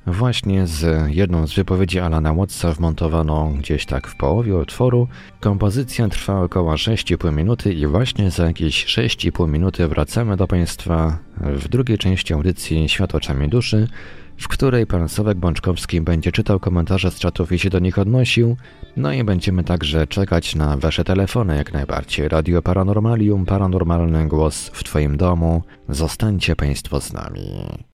właśnie z jedną z wypowiedzi Alana Wattsa wmontowaną gdzieś tak w połowie utworu. Kompozycja trwa około 6,5 minuty i właśnie za jakieś 6,5 minuty wracamy do Państwa w drugiej części audycji Świat oczami duszy, w której pan Sławek Bączkowski będzie czytał komentarze z czatów i się do nich odnosił, no i będziemy także czekać na wasze telefony jak najbardziej. Radio Paranormalium, paranormalny głos w twoim domu. Zostańcie państwo z nami.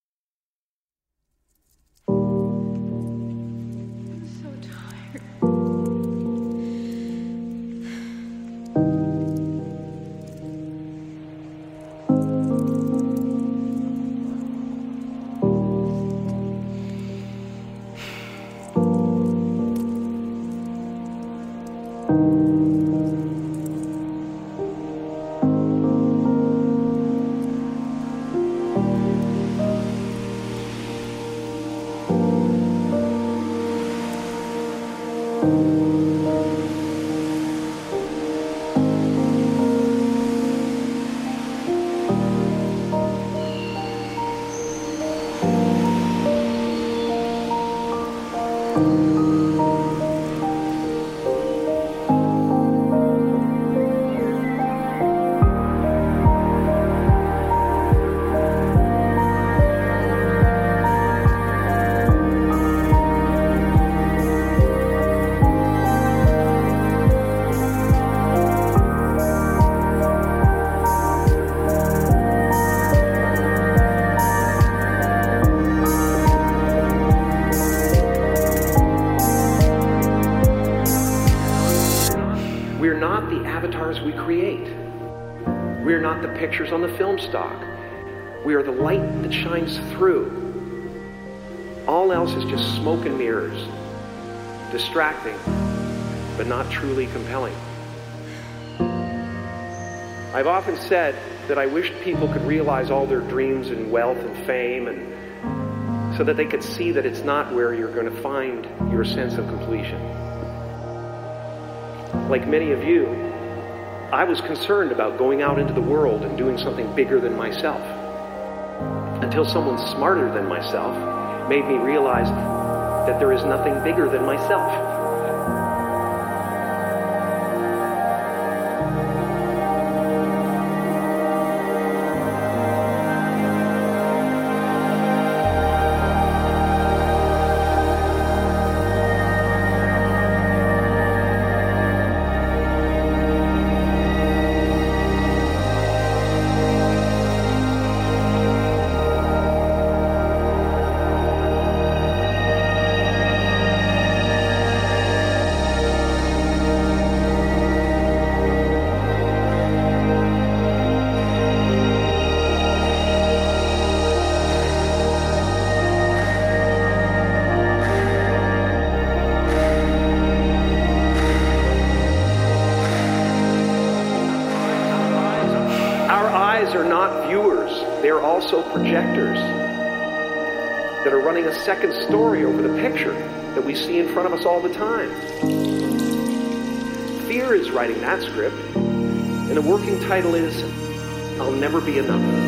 That I wished people could realize all their dreams and wealth and fame and so that they could see that it's not where you're going to find your sense of completion. Like many of you, I was concerned about going out into the world and doing something bigger than myself. Until someone smarter than myself made me realize that there is nothing bigger than myself. Us all the time. Fear is writing that script, and the working title is I'll Never Be Enough.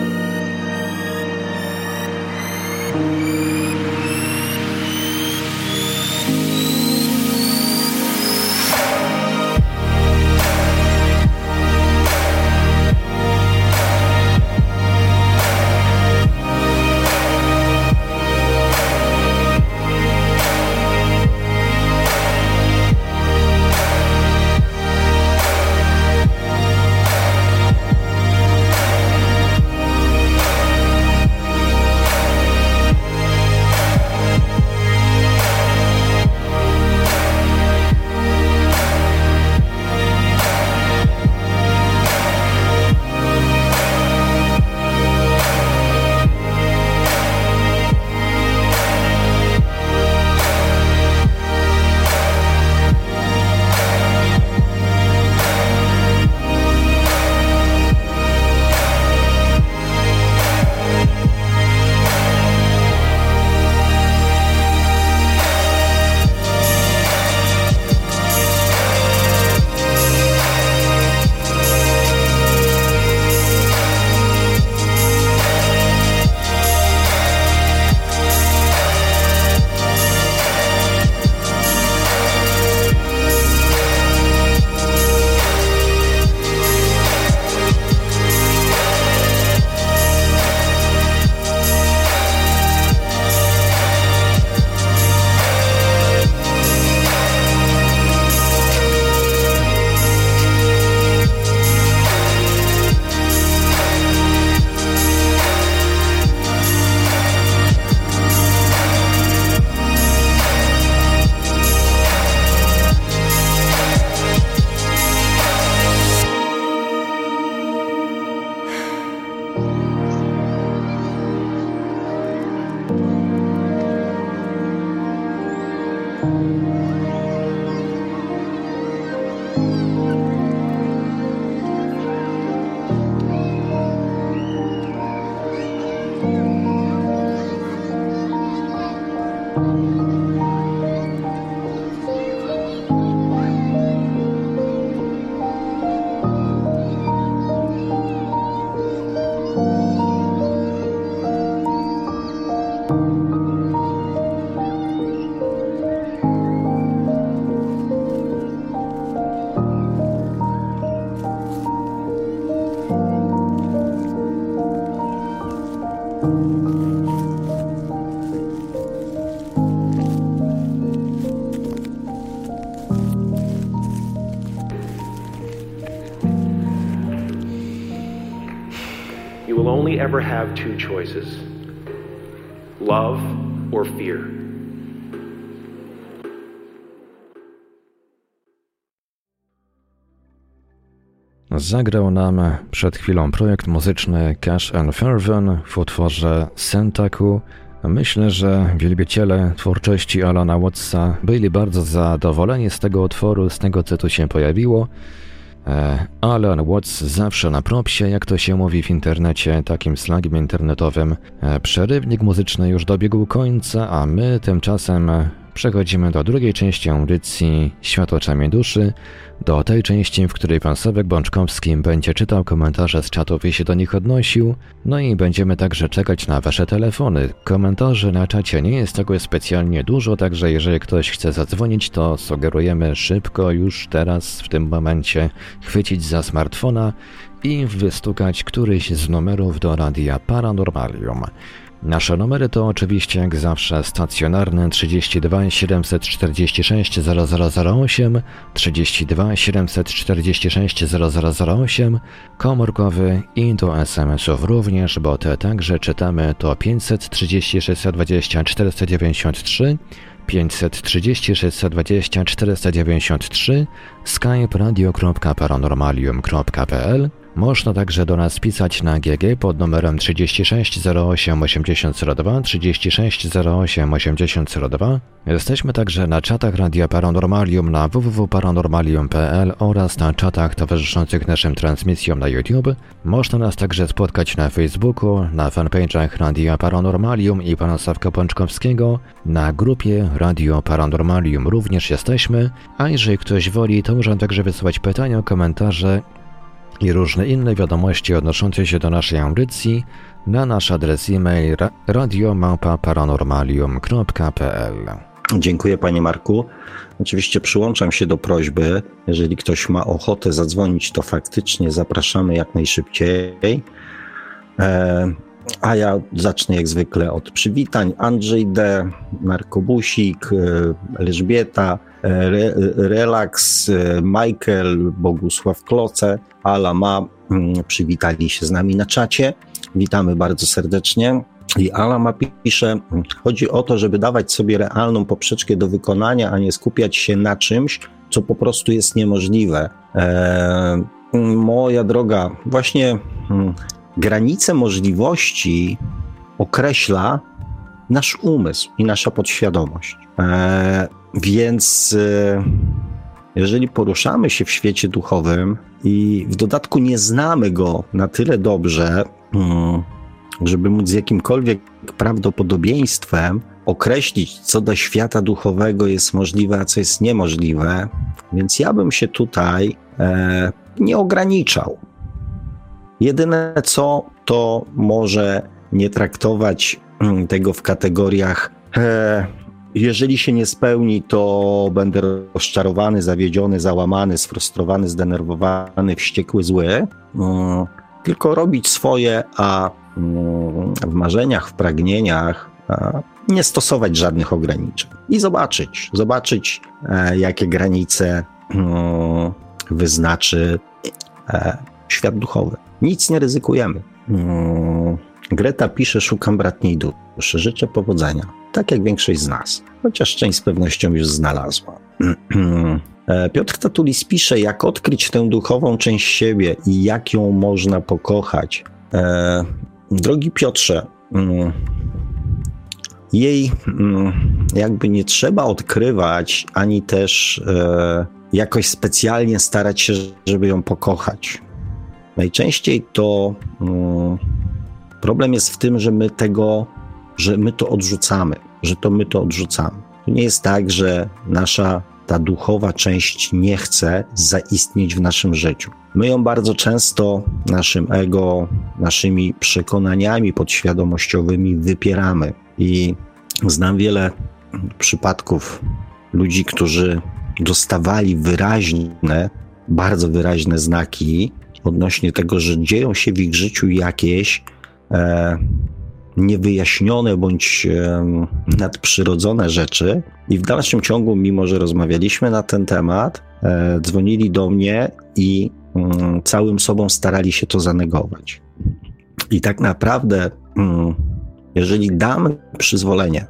Ever have two choices love or fear. Zagrał nam przed chwilą projekt muzyczny Cash and Fervent w utworze Sentaku. Myślę, że wielbiciele twórczości Alana Wattsa byli bardzo zadowoleni z tego utworu, z tego co tu się pojawiło. E, Alan Watts zawsze na propsie, jak to się mówi w internecie, takim slangiem internetowym. E, przerywnik muzyczny już dobiegł końca, a my tymczasem przechodzimy do drugiej części audycji Świat oczami duszy, do tej części, w której pan Sławek Bączkowski będzie czytał komentarze z czatów i się do nich odnosił, no i będziemy także czekać na wasze telefony. Komentarzy na czacie nie jest tego specjalnie dużo, także jeżeli ktoś chce zadzwonić, to sugerujemy szybko już teraz, w tym momencie, chwycić za smartfona i wystukać któryś z numerów do radia Paranormalium. Nasze numery to oczywiście jak zawsze stacjonarne 32 746 0008, 32 746 0008, komórkowy i do SMS-ów również, bo te także czytamy to 530 620 493, 530 620 493, skype radio.paranormalium.pl Można także do nas pisać na GG pod numerem 36 08 8002 36 08 8002. Jesteśmy także na czatach Radia Paranormalium na www.paranormalium.pl oraz na czatach towarzyszących naszym transmisjom na YouTube. Można nas także spotkać na Facebooku, na fanpage'ach Radia Paranormalium i pana Sławka Pączkowskiego, na grupie Radio Paranormalium również jesteśmy, a jeżeli ktoś woli, to można także wysłać pytania, komentarze i różne inne wiadomości odnoszące się do naszej audycji na nasz adres e-mail radiomałpa-paranormalium.pl Dziękuję panie Marku. Oczywiście przyłączam się do prośby. Jeżeli ktoś ma ochotę zadzwonić, to faktycznie zapraszamy jak najszybciej. E, a ja zacznę jak zwykle od przywitań. Andrzej D., Markobusik, e, Elżbieta, Re, Relax, e, Michael, Bogusław Kloce, Ala Ma mm, przywitali się z nami na czacie. Witamy bardzo serdecznie. I Ala ma pisze, chodzi o to, żeby dawać sobie realną poprzeczkę do wykonania, a nie skupiać się na czymś, co po prostu jest niemożliwe. Eee, moja droga, właśnie hmm, granice możliwości określa nasz umysł i nasza podświadomość. E, więc e, jeżeli poruszamy się w świecie duchowym i w dodatku nie znamy go na tyle dobrze, mm, żeby móc z jakimkolwiek prawdopodobieństwem określić, co do świata duchowego jest możliwe, a co jest niemożliwe, więc ja bym się tutaj e, nie ograniczał. Jedyne co, to może nie traktować mm, tego w kategoriach e, jeżeli się nie spełni, to będę rozczarowany, zawiedziony, załamany, sfrustrowany, zdenerwowany, wściekły, zły. Mm, tylko robić swoje, a mm, w marzeniach, w pragnieniach nie stosować żadnych ograniczeń i zobaczyć, zobaczyć, e, jakie granice wyznaczy e, świat duchowy. Nic nie ryzykujemy. Greta pisze, szukam bratniej duszy. Życzę powodzenia. Tak jak większość z nas. Chociaż część z pewnością już znalazła. E, Piotr Tatulis pisze, jak odkryć tę duchową część siebie i jak ją można pokochać. E, drogi Piotrze, mm, jej mm, jakby nie trzeba odkrywać, ani też e, jakoś specjalnie starać się, żeby ją pokochać. Najczęściej to um, problem jest w tym, że my tego, że my to odrzucamy, że to my to odrzucamy. To nie jest tak, że nasza ta duchowa część nie chce zaistnieć w naszym życiu. My ją bardzo często naszym ego, naszymi przekonaniami podświadomościowymi wypieramy. I znam wiele przypadków ludzi, którzy dostawali wyraźne, bardzo wyraźne znaki odnośnie tego, że dzieją się w ich życiu jakieś niewyjaśnione bądź e, nadprzyrodzone rzeczy. I w dalszym ciągu, mimo że rozmawialiśmy na ten temat, e, dzwonili do mnie i mm, całym sobą starali się to zanegować. I tak naprawdę, mm, jeżeli damy przyzwolenie,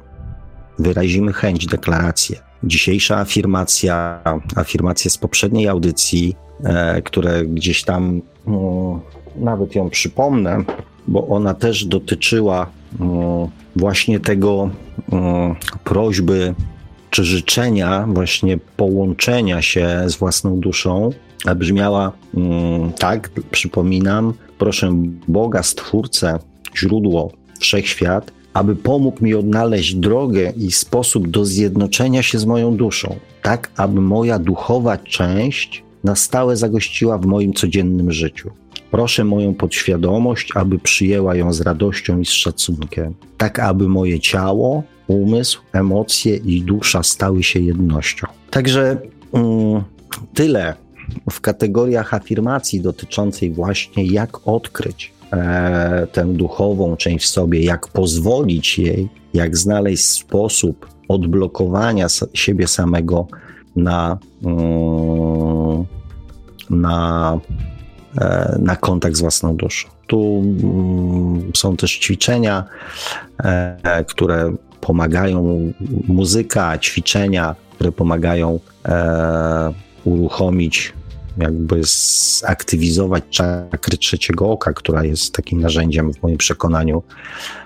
wyrazimy chęć, deklarację, dzisiejsza afirmacja, afirmacje z poprzedniej audycji, E, które gdzieś tam, no, nawet ją przypomnę, bo ona też dotyczyła no, właśnie tego no, prośby czy życzenia właśnie połączenia się z własną duszą, brzmiała tak, przypominam, proszę Boga, Stwórcę, źródło, wszechświat, aby pomógł mi odnaleźć drogę i sposób do zjednoczenia się z moją duszą, tak aby moja duchowa część na stałe zagościła w moim codziennym życiu. Proszę moją podświadomość, aby przyjęła ją z radością i z szacunkiem, tak aby moje ciało, umysł, emocje i dusza stały się jednością. Także um, tyle w kategoriach afirmacji dotyczącej właśnie jak odkryć e, tę duchową część w sobie, jak pozwolić jej, jak znaleźć sposób odblokowania siebie samego na, mm, na, na kontakt z własną duszą. Tu mm, są też ćwiczenia, e, które pomagają, muzyka, ćwiczenia, które pomagają e, uruchomić jakby zaktywizować czakry trzeciego oka, która jest takim narzędziem w moim przekonaniu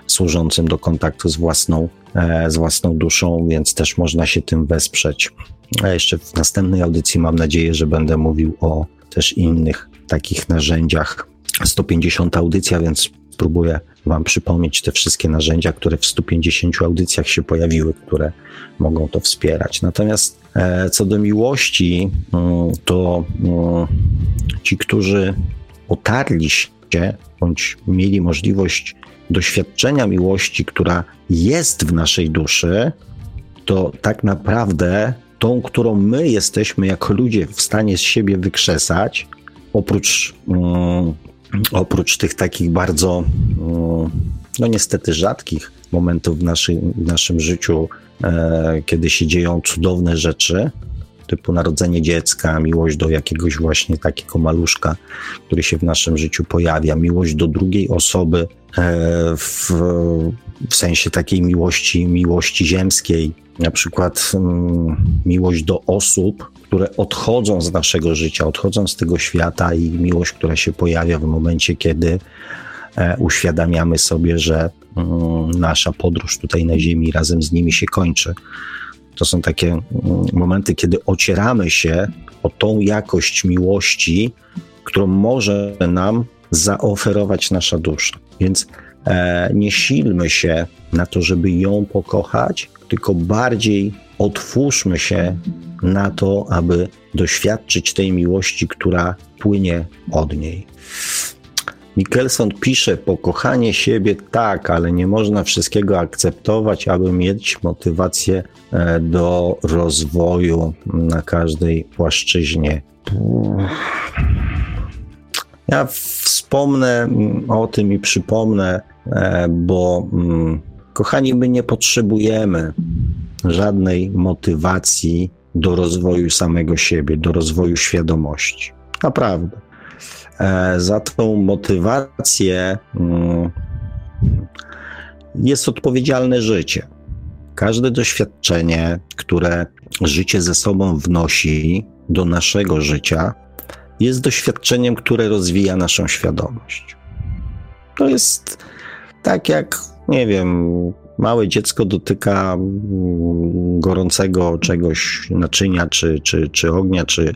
służącym do kontaktu z własną, e, z własną duszą, więc też można się tym wesprzeć. A jeszcze w następnej audycji mam nadzieję, że będę mówił o też innych takich narzędziach. 150 audycja, więc spróbuję Wam przypomnieć te wszystkie narzędzia, które w 150 audycjach się pojawiły, które mogą to wspierać. Natomiast e, co do miłości, mm, to mm, ci, którzy otarli się bądź mieli możliwość doświadczenia miłości, która jest w naszej duszy, to tak naprawdę tą, którą my jesteśmy jako ludzie w stanie z siebie wykrzesać, oprócz mm, oprócz tych takich bardzo, mm, no niestety rzadkich momentów w, naszy, w naszym życiu, e, kiedy się dzieją cudowne rzeczy, typu narodzenie dziecka, miłość do jakiegoś właśnie takiego maluszka, który się w naszym życiu pojawia, miłość do drugiej osoby e, w, w sensie takiej miłości, miłości ziemskiej, na przykład mm, miłość do osób, które odchodzą z naszego życia, odchodzą z tego świata i miłość, która się pojawia w momencie, kiedy e, uświadamiamy sobie, że mm, nasza podróż tutaj na Ziemi razem z nimi się kończy. To są takie mm, momenty, kiedy ocieramy się o tą jakość miłości, którą może nam zaoferować nasza dusza. Więc e, nie silmy się na to, żeby ją pokochać, tylko bardziej otwórzmy się na to, aby doświadczyć tej miłości, która płynie od niej. Michelson pisze: Pokochanie siebie tak, ale nie można wszystkiego akceptować, aby mieć motywację e, do rozwoju na każdej płaszczyźnie. Ja wspomnę o tym i przypomnę, e, bo mm, kochani, my nie potrzebujemy żadnej motywacji do rozwoju samego siebie, do rozwoju świadomości. Naprawdę. E, za tą motywację mm, jest odpowiedzialne życie. Każde doświadczenie, które życie ze sobą wnosi do naszego życia, jest doświadczeniem, które rozwija naszą świadomość. To jest tak jak, nie wiem, małe dziecko dotyka mm, gorącego czegoś, naczynia, czy, czy, czy ognia, czy,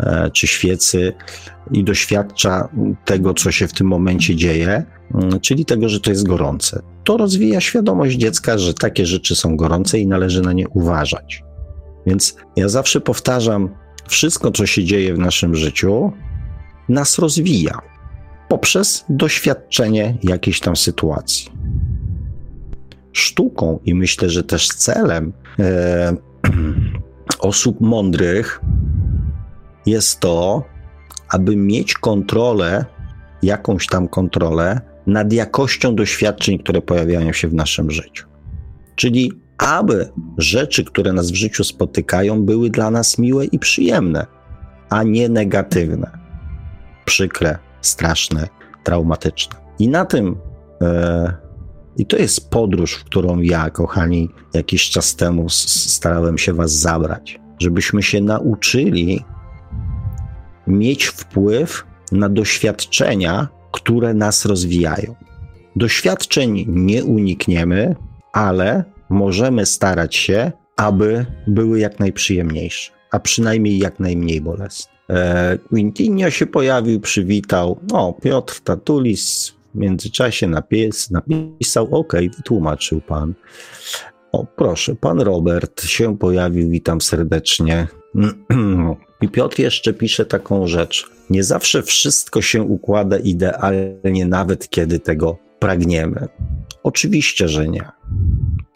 e, czy świecy i doświadcza tego, co się w tym momencie dzieje, mm, czyli tego, że to jest gorące. To rozwija świadomość dziecka, że takie rzeczy są gorące i należy na nie uważać. Więc ja zawsze powtarzam, wszystko, co się dzieje w naszym życiu, nas rozwija poprzez doświadczenie jakiejś tam sytuacji sztuką i myślę, że też celem e, osób mądrych jest to, aby mieć kontrolę, jakąś tam kontrolę nad jakością doświadczeń, które pojawiają się w naszym życiu. Czyli aby rzeczy, które nas w życiu spotykają, były dla nas miłe i przyjemne, a nie negatywne, przykre, straszne, traumatyczne. I na tym e, i to jest podróż, w którą ja, kochani, jakiś czas temu starałem się Was zabrać, żebyśmy się nauczyli mieć wpływ na doświadczenia, które nas rozwijają. Doświadczeń nie unikniemy, ale możemy starać się, aby były jak najprzyjemniejsze, a przynajmniej jak najmniej bolesne. E, Quintinio się pojawił, przywitał. O, Piotr Tatulis, międzyczasie napis, napisał, ok, wytłumaczył pan. O, proszę, pan Robert się pojawił, witam serdecznie. I Piotr jeszcze pisze taką rzecz. Nie zawsze wszystko się układa idealnie, nawet kiedy tego pragniemy. Oczywiście, że nie.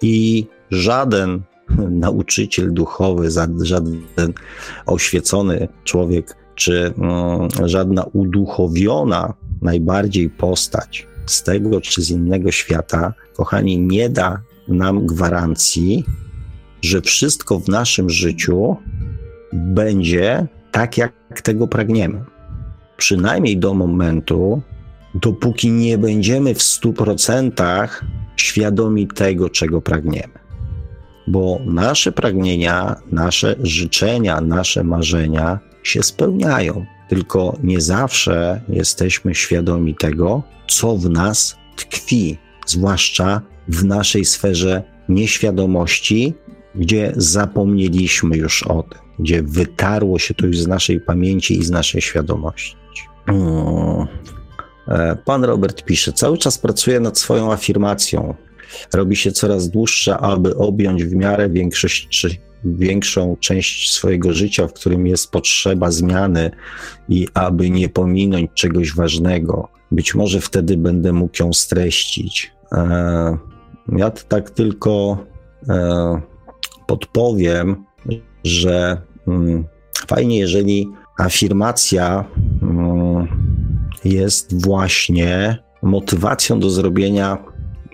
I żaden nauczyciel duchowy, żaden oświecony człowiek, czy mm, żadna uduchowiona najbardziej postać z tego czy z innego świata, kochani, nie da nam gwarancji, że wszystko w naszym życiu będzie tak, jak tego pragniemy. Przynajmniej do momentu, dopóki nie będziemy w stu procentach świadomi tego, czego pragniemy. Bo nasze pragnienia, nasze życzenia, nasze marzenia się spełniają. Tylko nie zawsze jesteśmy świadomi tego, co w nas tkwi, zwłaszcza w naszej sferze nieświadomości, gdzie zapomnieliśmy już o tym, gdzie wytarło się to już z naszej pamięci i z naszej świadomości. Hmm. E, pan Robert pisze: Cały czas pracuję nad swoją afirmacją. Robi się coraz dłuższa, aby objąć w miarę większość, większą część swojego życia, w którym jest potrzeba zmiany i aby nie pominąć czegoś ważnego. Być może wtedy będę mógł ją streścić. E, ja tak tylko e, podpowiem, że mm, fajnie, jeżeli afirmacja mm, jest właśnie motywacją do zrobienia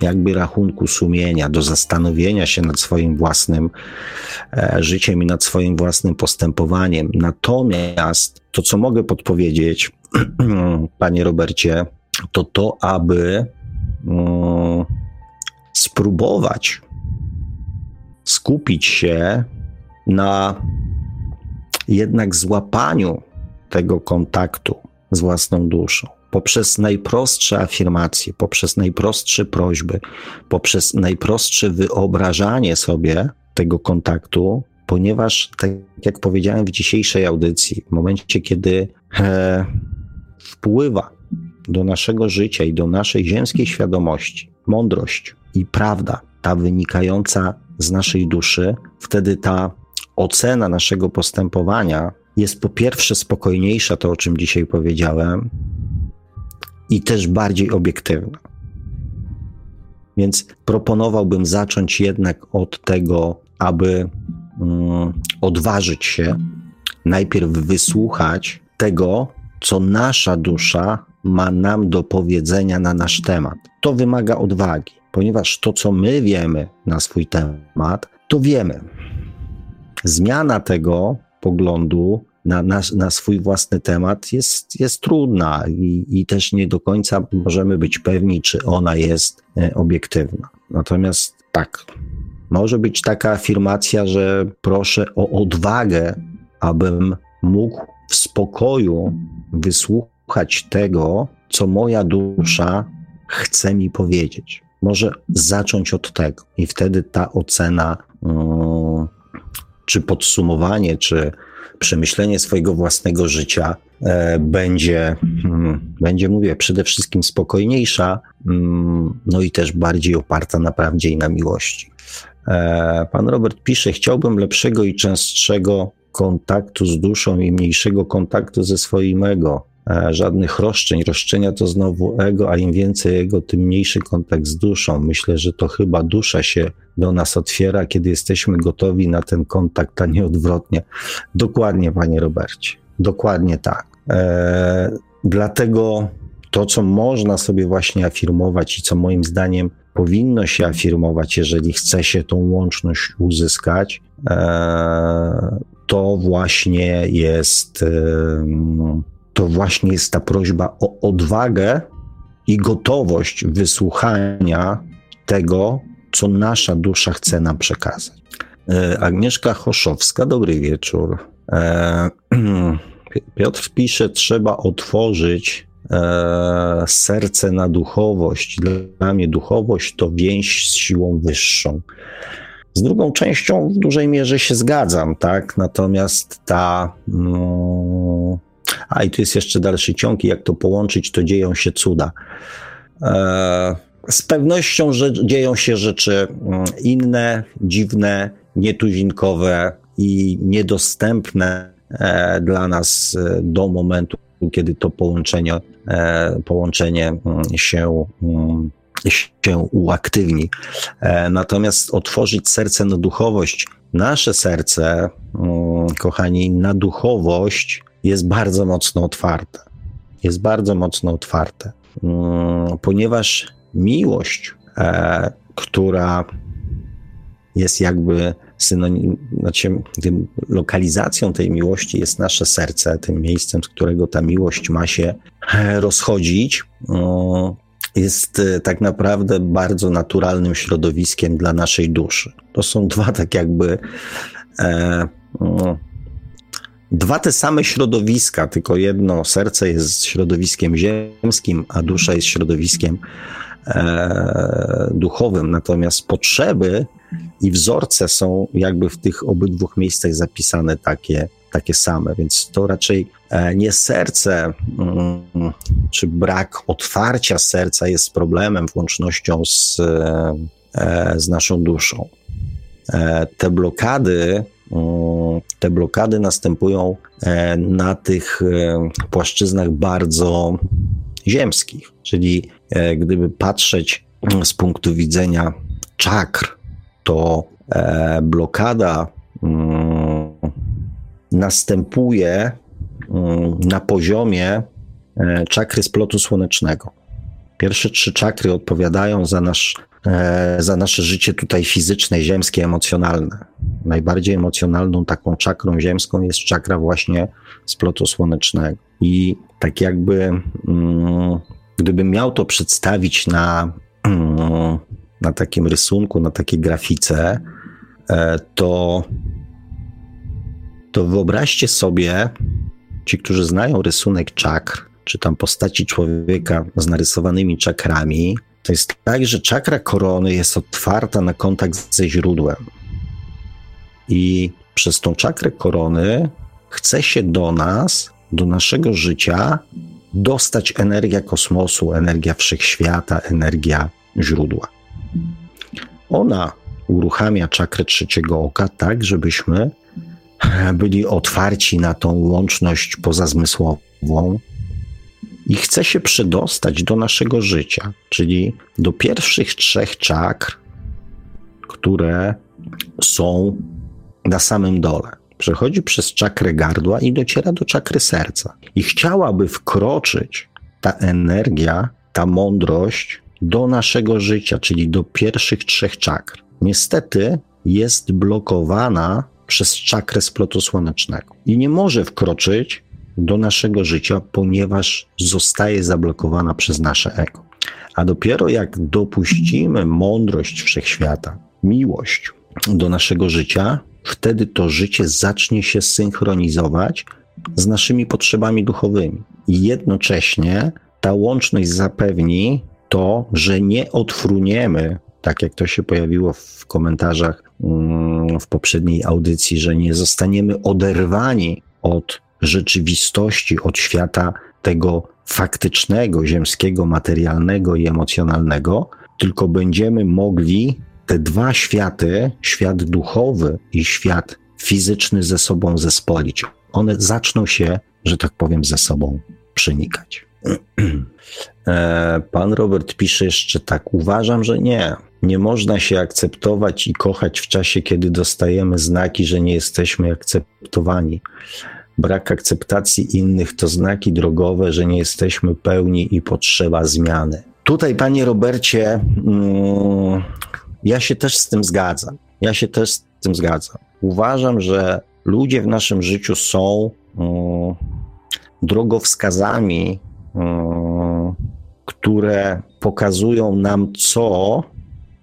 jakby rachunku sumienia, do zastanowienia się nad swoim własnym e, życiem i nad swoim własnym postępowaniem. Natomiast to, co mogę podpowiedzieć, panie Robercie, to to, aby mm, spróbować skupić się na jednak złapaniu tego kontaktu z własną duszą poprzez najprostsze afirmacje, poprzez najprostsze prośby, poprzez najprostsze wyobrażanie sobie tego kontaktu, ponieważ, tak jak powiedziałem w dzisiejszej audycji, w momencie, kiedy e, wpływa do naszego życia i do naszej ziemskiej świadomości mądrość i prawda, ta wynikająca z naszej duszy, wtedy ta ocena naszego postępowania jest po pierwsze spokojniejsza, to o czym dzisiaj powiedziałem, i też bardziej obiektywna. Więc proponowałbym zacząć jednak od tego, aby mm, odważyć się, najpierw wysłuchać tego, co nasza dusza ma nam do powiedzenia na nasz temat. To wymaga odwagi, ponieważ to, co my wiemy na swój temat, to wiemy. Zmiana tego poglądu na, na, na swój własny temat jest, jest trudna i, i też nie do końca możemy być pewni, czy ona jest e, obiektywna. Natomiast tak, może być taka afirmacja, że proszę o odwagę, abym mógł w spokoju wysłuchać tego, co moja dusza chce mi powiedzieć. Może zacząć od tego, i wtedy ta ocena, mm, czy podsumowanie, czy przemyślenie swojego własnego życia e, będzie, mm, będzie, mówię, przede wszystkim spokojniejsza, mm, no i też bardziej oparta na prawdzie i na miłości. E, pan Robert pisze: Chciałbym lepszego i częstszego kontaktu z duszą i mniejszego kontaktu ze swoim ego. E, żadnych roszczeń. Roszczenia to znowu ego, a im więcej ego, tym mniejszy kontakt z duszą. Myślę, że to chyba dusza się do nas otwiera, kiedy jesteśmy gotowi na ten kontakt, a nie odwrotnie. Dokładnie, panie Robercie. Dokładnie tak. E, dlatego to, co można sobie właśnie afirmować i co moim zdaniem powinno się afirmować, jeżeli chce się tą łączność uzyskać, e, to właśnie jest. E, to właśnie jest ta prośba o odwagę i gotowość wysłuchania tego, co nasza dusza chce nam przekazać. E, Agnieszka Choszowska, dobry wieczór. E, Piotr pisze, trzeba otworzyć e, serce na duchowość. Dla mnie duchowość to więź z siłą wyższą. Z drugą częścią w dużej mierze się zgadzam, tak? Natomiast ta, no, a i tu jest jeszcze dalszy ciąg, i jak to połączyć, to dzieją się cuda. E, z pewnością że dzieją się rzeczy mm, inne, dziwne, nietuzinkowe i niedostępne e, dla nas e, do momentu, kiedy to połączenie, połączenie mm, się, mm, się uaktywni. Natomiast otworzyć serce na duchowość, nasze serce, kochani, na duchowość jest bardzo mocno otwarte. Jest bardzo mocno otwarte, mm, ponieważ miłość, e, która jest jakby synonim, znaczy tym lokalizacją tej miłości jest nasze serce, tym miejscem, z którego ta miłość ma się e, rozchodzić, mm, jest e, tak naprawdę bardzo naturalnym środowiskiem dla naszej duszy. To są dwa tak jakby mm, dwa te same środowiska, tylko jedno serce jest środowiskiem ziemskim, a dusza jest środowiskiem e, duchowym. Natomiast potrzeby i wzorce są jakby w tych obydwu miejscach zapisane takie, takie same, więc to raczej e, nie serce mm, czy brak otwarcia serca jest problemem, włącznością z, e, z naszą duszą. E, te blokady, te blokady następują na tych płaszczyznach bardzo ziemskich, czyli gdyby patrzeć z punktu widzenia czakr, to blokada mm, następuje mm, na poziomie e, czakry splotu słonecznego. Pierwsze trzy czakry odpowiadają za, nasz, e, za nasze życie tutaj fizyczne, ziemskie, emocjonalne. Najbardziej emocjonalną taką czakrą ziemską jest czakra właśnie splotu słonecznego. I tak jakby, mm, gdybym miał to przedstawić na, mm, na takim rysunku, na takiej grafice, e, to to wyobraźcie sobie, ci, którzy znają rysunek czakr, czy tam postaci człowieka z narysowanymi czakrami, to jest tak, że czakra korony jest otwarta na kontakt ze źródłem. I przez tą czakrę korony chce się do nas, do naszego życia, dostać energia kosmosu, energia wszechświata, energia źródła. Ona uruchamia czakrę trzeciego oka tak, żebyśmy byli otwarci na tą łączność pozazmysłową i chce się przedostać do naszego życia, czyli do pierwszych trzech czakr, które są na samym dole. Przechodzi przez czakrę gardła i dociera do czakry serca. I chciałaby wkroczyć ta energia, ta mądrość do naszego życia, czyli do pierwszych trzech czakr. Niestety jest blokowana przez czakrę splotu słonecznego i nie może wkroczyć do naszego życia, ponieważ zostaje zablokowana przez nasze ego. A dopiero jak dopuścimy mądrość wszechświata, miłość do naszego życia, wtedy to życie zacznie się synchronizować z naszymi potrzebami duchowymi. I jednocześnie ta łączność zapewni to, że nie odfruniemy tak jak to się pojawiło w komentarzach mm, w poprzedniej audycji, że nie zostaniemy oderwani od rzeczywistości, od świata tego faktycznego, ziemskiego, materialnego i emocjonalnego, tylko będziemy mogli te dwa światy, świat duchowy i świat fizyczny ze sobą zespolić. One zaczną się, że tak powiem, ze sobą przenikać. E, pan Robert pisze jeszcze tak. Uważam, że nie. Nie można się akceptować i kochać w czasie, kiedy dostajemy znaki, że nie jesteśmy akceptowani. Brak akceptacji innych to znaki drogowe, że nie jesteśmy pełni i potrzeba zmiany. Tutaj, panie Robercie, mm, ja się też z tym zgadzam. Ja się też z tym zgadzam. Uważam, że ludzie w naszym życiu są mm, drogowskazami, mm, które pokazują nam, co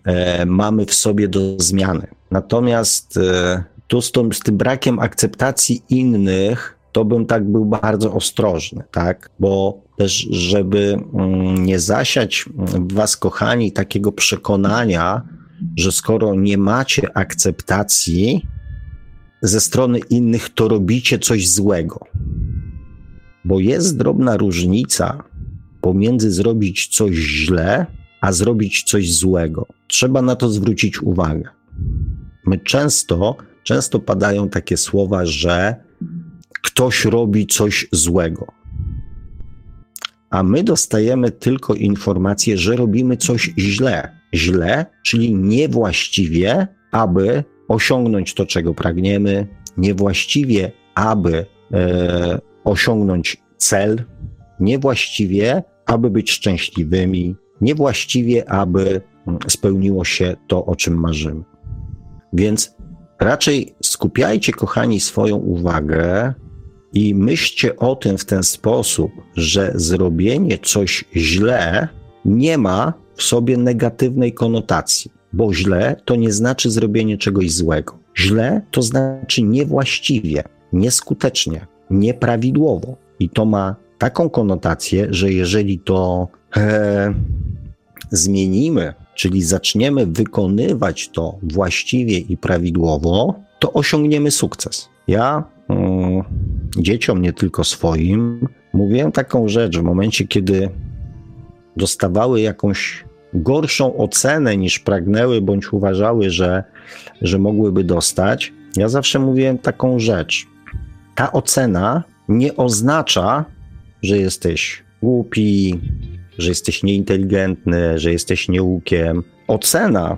e, mamy w sobie do zmiany. Natomiast e, tu z, tą, z tym brakiem akceptacji innych, to bym tak był bardzo ostrożny, tak? Bo też, żeby mm, nie zasiać w was, kochani, takiego przekonania, że skoro nie macie akceptacji ze strony innych, to robicie coś złego. Bo jest drobna różnica pomiędzy zrobić coś źle, a zrobić coś złego. Trzeba na to zwrócić uwagę. My często, często padają takie słowa, że ktoś robi coś złego. A my dostajemy tylko informację, że robimy coś źle. Źle, czyli niewłaściwie, aby osiągnąć to, czego pragniemy, niewłaściwie, aby e, osiągnąć cel, niewłaściwie, aby być szczęśliwymi, niewłaściwie, aby mm, spełniło się to, o czym marzymy. Więc raczej skupiajcie, kochani, swoją uwagę i myślcie o tym w ten sposób, że zrobienie coś źle nie ma w sobie negatywnej konotacji, bo źle to nie znaczy zrobienie czegoś złego. Źle to znaczy niewłaściwie. nieskutecznie, nieprawidłowo. I to ma taką konotację, że jeżeli to e, zmienimy, czyli zaczniemy wykonywać to właściwie i prawidłowo, to osiągniemy sukces. Ja mm, dzieciom, nie tylko swoim, mówiłem taką rzecz w momencie, kiedy dostawały jakąś gorszą ocenę niż pragnęły, bądź uważały, że, że mogłyby dostać. Ja zawsze mówiłem taką rzecz. Ta ocena nie oznacza, że jesteś głupi, że jesteś nieinteligentny, że jesteś nieukiem. Ocena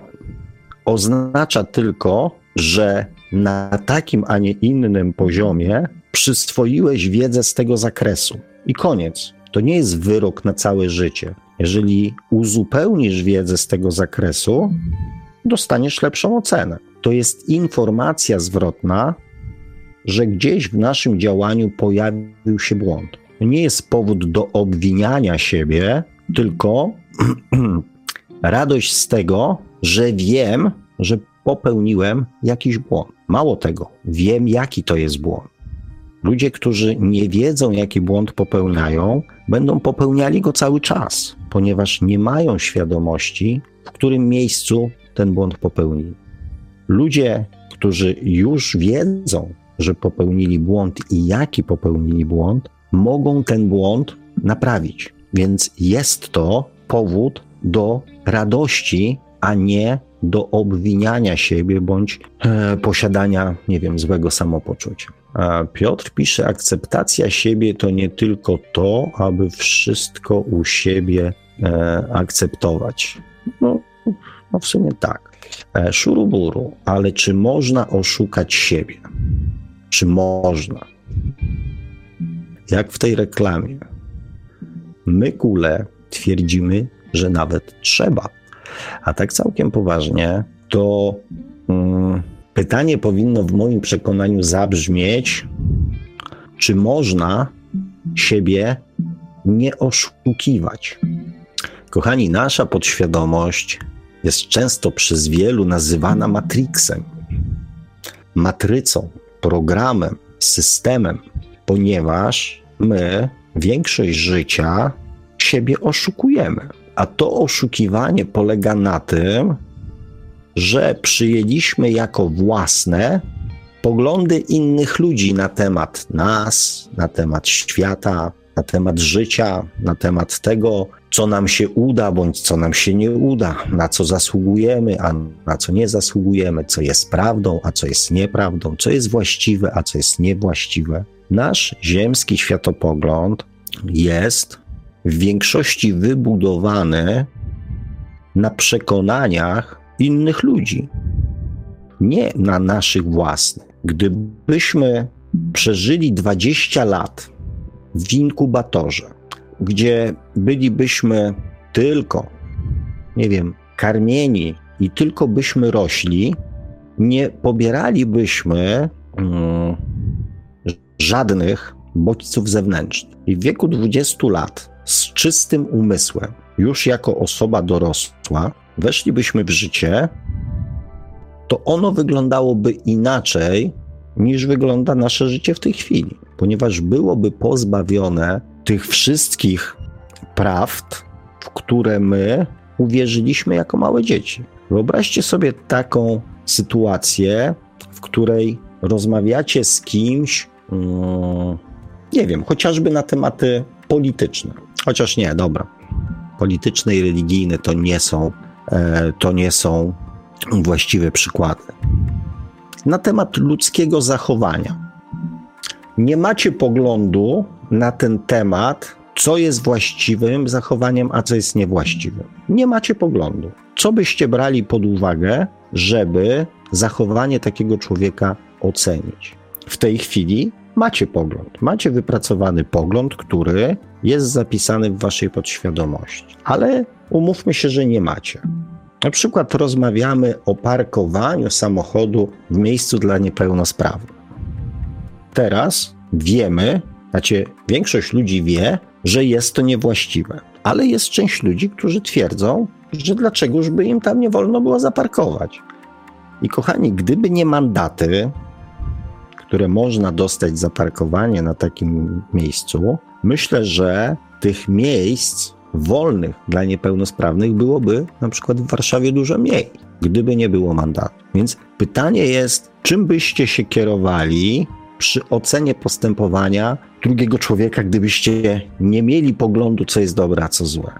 oznacza tylko, że na takim, a nie innym poziomie przyswoiłeś wiedzę z tego zakresu. I koniec. To nie jest wyrok na całe życie. Jeżeli uzupełnisz wiedzę z tego zakresu, dostaniesz lepszą ocenę. To jest informacja zwrotna, że gdzieś w naszym działaniu pojawił się błąd. To nie jest powód do obwiniania siebie, tylko radość z tego, że wiem, że popełniłem jakiś błąd. Mało tego, wiem, jaki to jest błąd. Ludzie, którzy nie wiedzą, jaki błąd popełniają, będą popełniali go cały czas, ponieważ nie mają świadomości, w którym miejscu ten błąd popełnili. Ludzie, którzy już wiedzą, że popełnili błąd i jaki popełnili błąd, mogą ten błąd naprawić. Więc jest to powód do radości, a nie do obwiniania siebie bądź e, posiadania, nie wiem, złego samopoczucia. A Piotr pisze: Akceptacja siebie to nie tylko to, aby wszystko u siebie e, akceptować. No, no, w sumie tak. E, szuruburu, ale czy można oszukać siebie? Czy można? Jak w tej reklamie. My, kule, twierdzimy, że nawet trzeba. A tak całkiem poważnie, to mm, pytanie powinno w moim przekonaniu zabrzmieć, czy można siebie nie oszukiwać. Kochani, nasza podświadomość jest często przez wielu nazywana matrixem, matrycą, programem, systemem, ponieważ my większość życia siebie oszukujemy. A to oszukiwanie polega na tym, że przyjęliśmy jako własne poglądy innych ludzi na temat nas, na temat świata, na temat życia, na temat tego, co nam się uda bądź co nam się nie uda, na co zasługujemy, a na co nie zasługujemy, co jest prawdą, a co jest nieprawdą, co jest właściwe, a co jest niewłaściwe. Nasz ziemski światopogląd jest w większości wybudowany na przekonaniach innych ludzi, nie na naszych własnych. Gdybyśmy przeżyli 20 lat w inkubatorze, gdzie bylibyśmy tylko, nie wiem, karmieni i tylko byśmy rośli, nie pobieralibyśmy mm, żadnych bodźców zewnętrznych. I w wieku 20 lat z czystym umysłem, już jako osoba dorosła, weszlibyśmy w życie, to ono wyglądało inaczej niż wygląda nasze życie w tej chwili, ponieważ byłoby pozbawione tych wszystkich prawd, w które my uwierzyliśmy jako małe dzieci. Wyobraźcie sobie taką sytuację, w której rozmawiacie z kimś, mm, nie wiem, chociażby na tematy polityczne. Chociaż nie, dobra. Polityczne i religijne to nie są, e, to nie są właściwe przykłady. Na temat ludzkiego zachowania. Nie macie poglądu na ten temat, co jest właściwym zachowaniem, a co jest niewłaściwym. Nie macie poglądu. Co byście brali pod uwagę, żeby zachowanie takiego człowieka ocenić? W tej chwili macie pogląd, macie wypracowany pogląd, który jest zapisany w waszej podświadomości, ale umówmy się, że nie macie. Na przykład rozmawiamy o parkowaniu samochodu w miejscu dla niepełnosprawnych. Teraz wiemy, znaczy większość ludzi wie, że jest to niewłaściwe, ale jest część ludzi, którzy twierdzą, że dlaczegoż by im tam nie wolno było zaparkować. I kochani, gdyby nie mandaty, które można dostać za parkowanie na takim miejscu, myślę, że tych miejsc wolnych dla niepełnosprawnych byłoby na przykład w Warszawie dużo mniej, gdyby nie było mandatu. Więc pytanie jest, czym byście się kierowali przy ocenie postępowania drugiego człowieka, gdybyście nie mieli poglądu, co jest dobre, a co złe.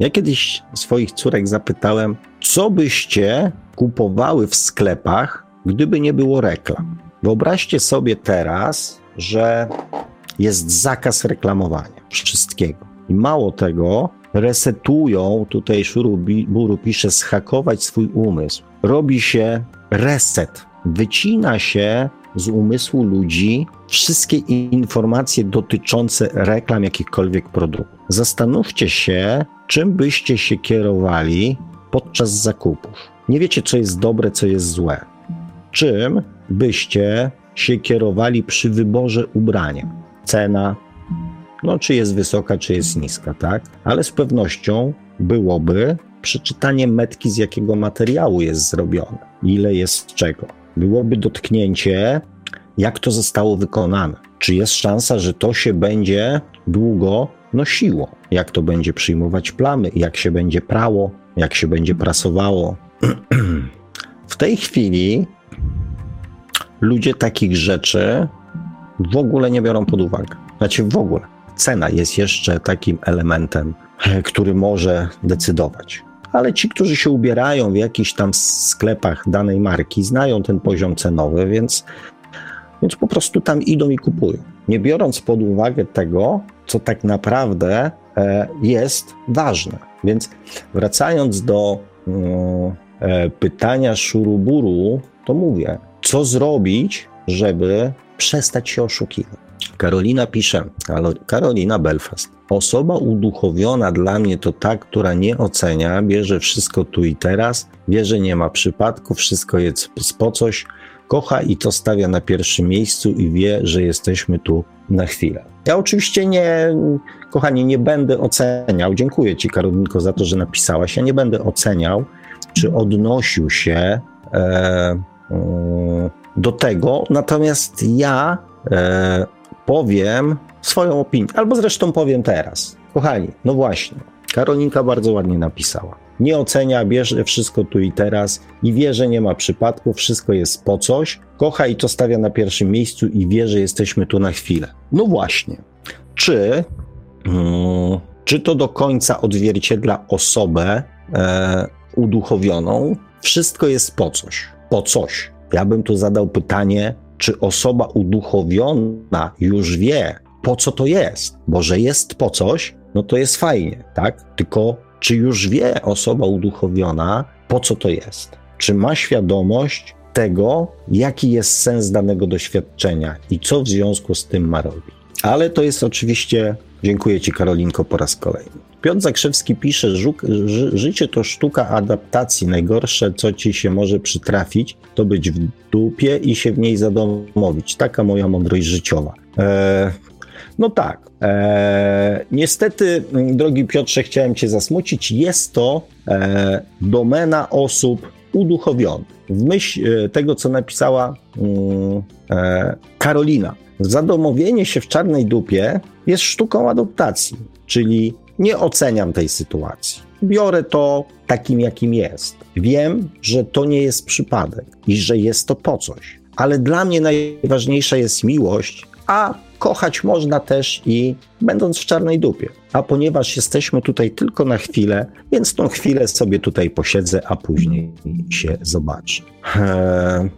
Ja kiedyś swoich córek zapytałem, co byście kupowały w sklepach, gdyby nie było reklam. Wyobraźcie sobie teraz, że jest zakaz reklamowania wszystkiego. I mało tego, resetują, tutaj Szuruburu pisze, schakować swój umysł. Robi się reset, wycina się z umysłu ludzi wszystkie informacje dotyczące reklam jakichkolwiek produktów. Zastanówcie się, czym byście się kierowali podczas zakupów. Nie wiecie, co jest dobre, co jest złe. Czym byście się kierowali przy wyborze ubrania? Cena, no czy jest wysoka, czy jest niska, tak? Ale z pewnością byłoby przeczytanie metki, z jakiego materiału jest zrobione, ile jest czego. Byłoby dotknięcie, jak to zostało wykonane. Czy jest szansa, że to się będzie długo nosiło? Jak to będzie przyjmować plamy? Jak się będzie prało? Jak się będzie prasowało? w tej chwili ludzie takich rzeczy w ogóle nie biorą pod uwagę. Znaczy w ogóle. Cena jest jeszcze takim elementem, który może decydować. Ale ci, którzy się ubierają w jakichś tam sklepach danej marki, znają ten poziom cenowy, więc, więc po prostu tam idą i kupują. Nie biorąc pod uwagę tego, co tak naprawdę e, jest ważne. Więc wracając do mm, e, pytania Szuruburu, to mówię, co zrobić, żeby przestać się oszukiwać. Karolina pisze, Karolina Belfast. Osoba uduchowiona dla mnie to ta, która nie ocenia, bierze wszystko tu i teraz, wie, że nie ma przypadku, wszystko jest po coś, kocha i to stawia na pierwszym miejscu i wie, że jesteśmy tu na chwilę. Ja oczywiście nie, kochani, nie będę oceniał, dziękuję Ci Karolinko za to, że napisałaś, ja nie będę oceniał, czy odnosił się e, e, do tego, natomiast ja e, powiem swoją opinię, albo zresztą powiem teraz. Kochani, no właśnie, Karolinka bardzo ładnie napisała. Nie ocenia, bierze wszystko tu i teraz i wie, że nie ma przypadku, wszystko jest po coś. Kocha i to stawia na pierwszym miejscu i wie, że jesteśmy tu na chwilę. No właśnie, czy, hmm, czy to do końca odzwierciedla osobę e, uduchowioną? Wszystko jest po coś. Po coś. Ja bym tu zadał pytanie, czy osoba uduchowiona już wie, po co to jest, bo że jest po coś, no to jest fajnie, tak? Tylko czy już wie osoba uduchowiona, po co to jest? Czy ma świadomość tego, jaki jest sens danego doświadczenia i co w związku z tym ma robić? Ale to jest oczywiście, dziękuję Ci Karolinko po raz kolejny. Piotr Zakrzewski pisze, że życie to sztuka adaptacji. Najgorsze, co ci się może przytrafić, to być w dupie i się w niej zadomowić. Taka moja mądrość życiowa. E, no tak. E, niestety, drogi Piotrze, chciałem cię zasmucić. Jest to e, domena osób uduchowionych. W myśl e, tego, co napisała mm, e, Karolina. Zadomowienie się w czarnej dupie jest sztuką adaptacji, czyli nie oceniam tej sytuacji. Biorę to takim, jakim jest. Wiem, że to nie jest przypadek i że jest to po coś. Ale dla mnie najważniejsza jest miłość, a kochać można też i będąc w czarnej dupie. A ponieważ jesteśmy tutaj tylko na chwilę, więc tą chwilę sobie tutaj posiedzę, a później się zobaczy. Eee,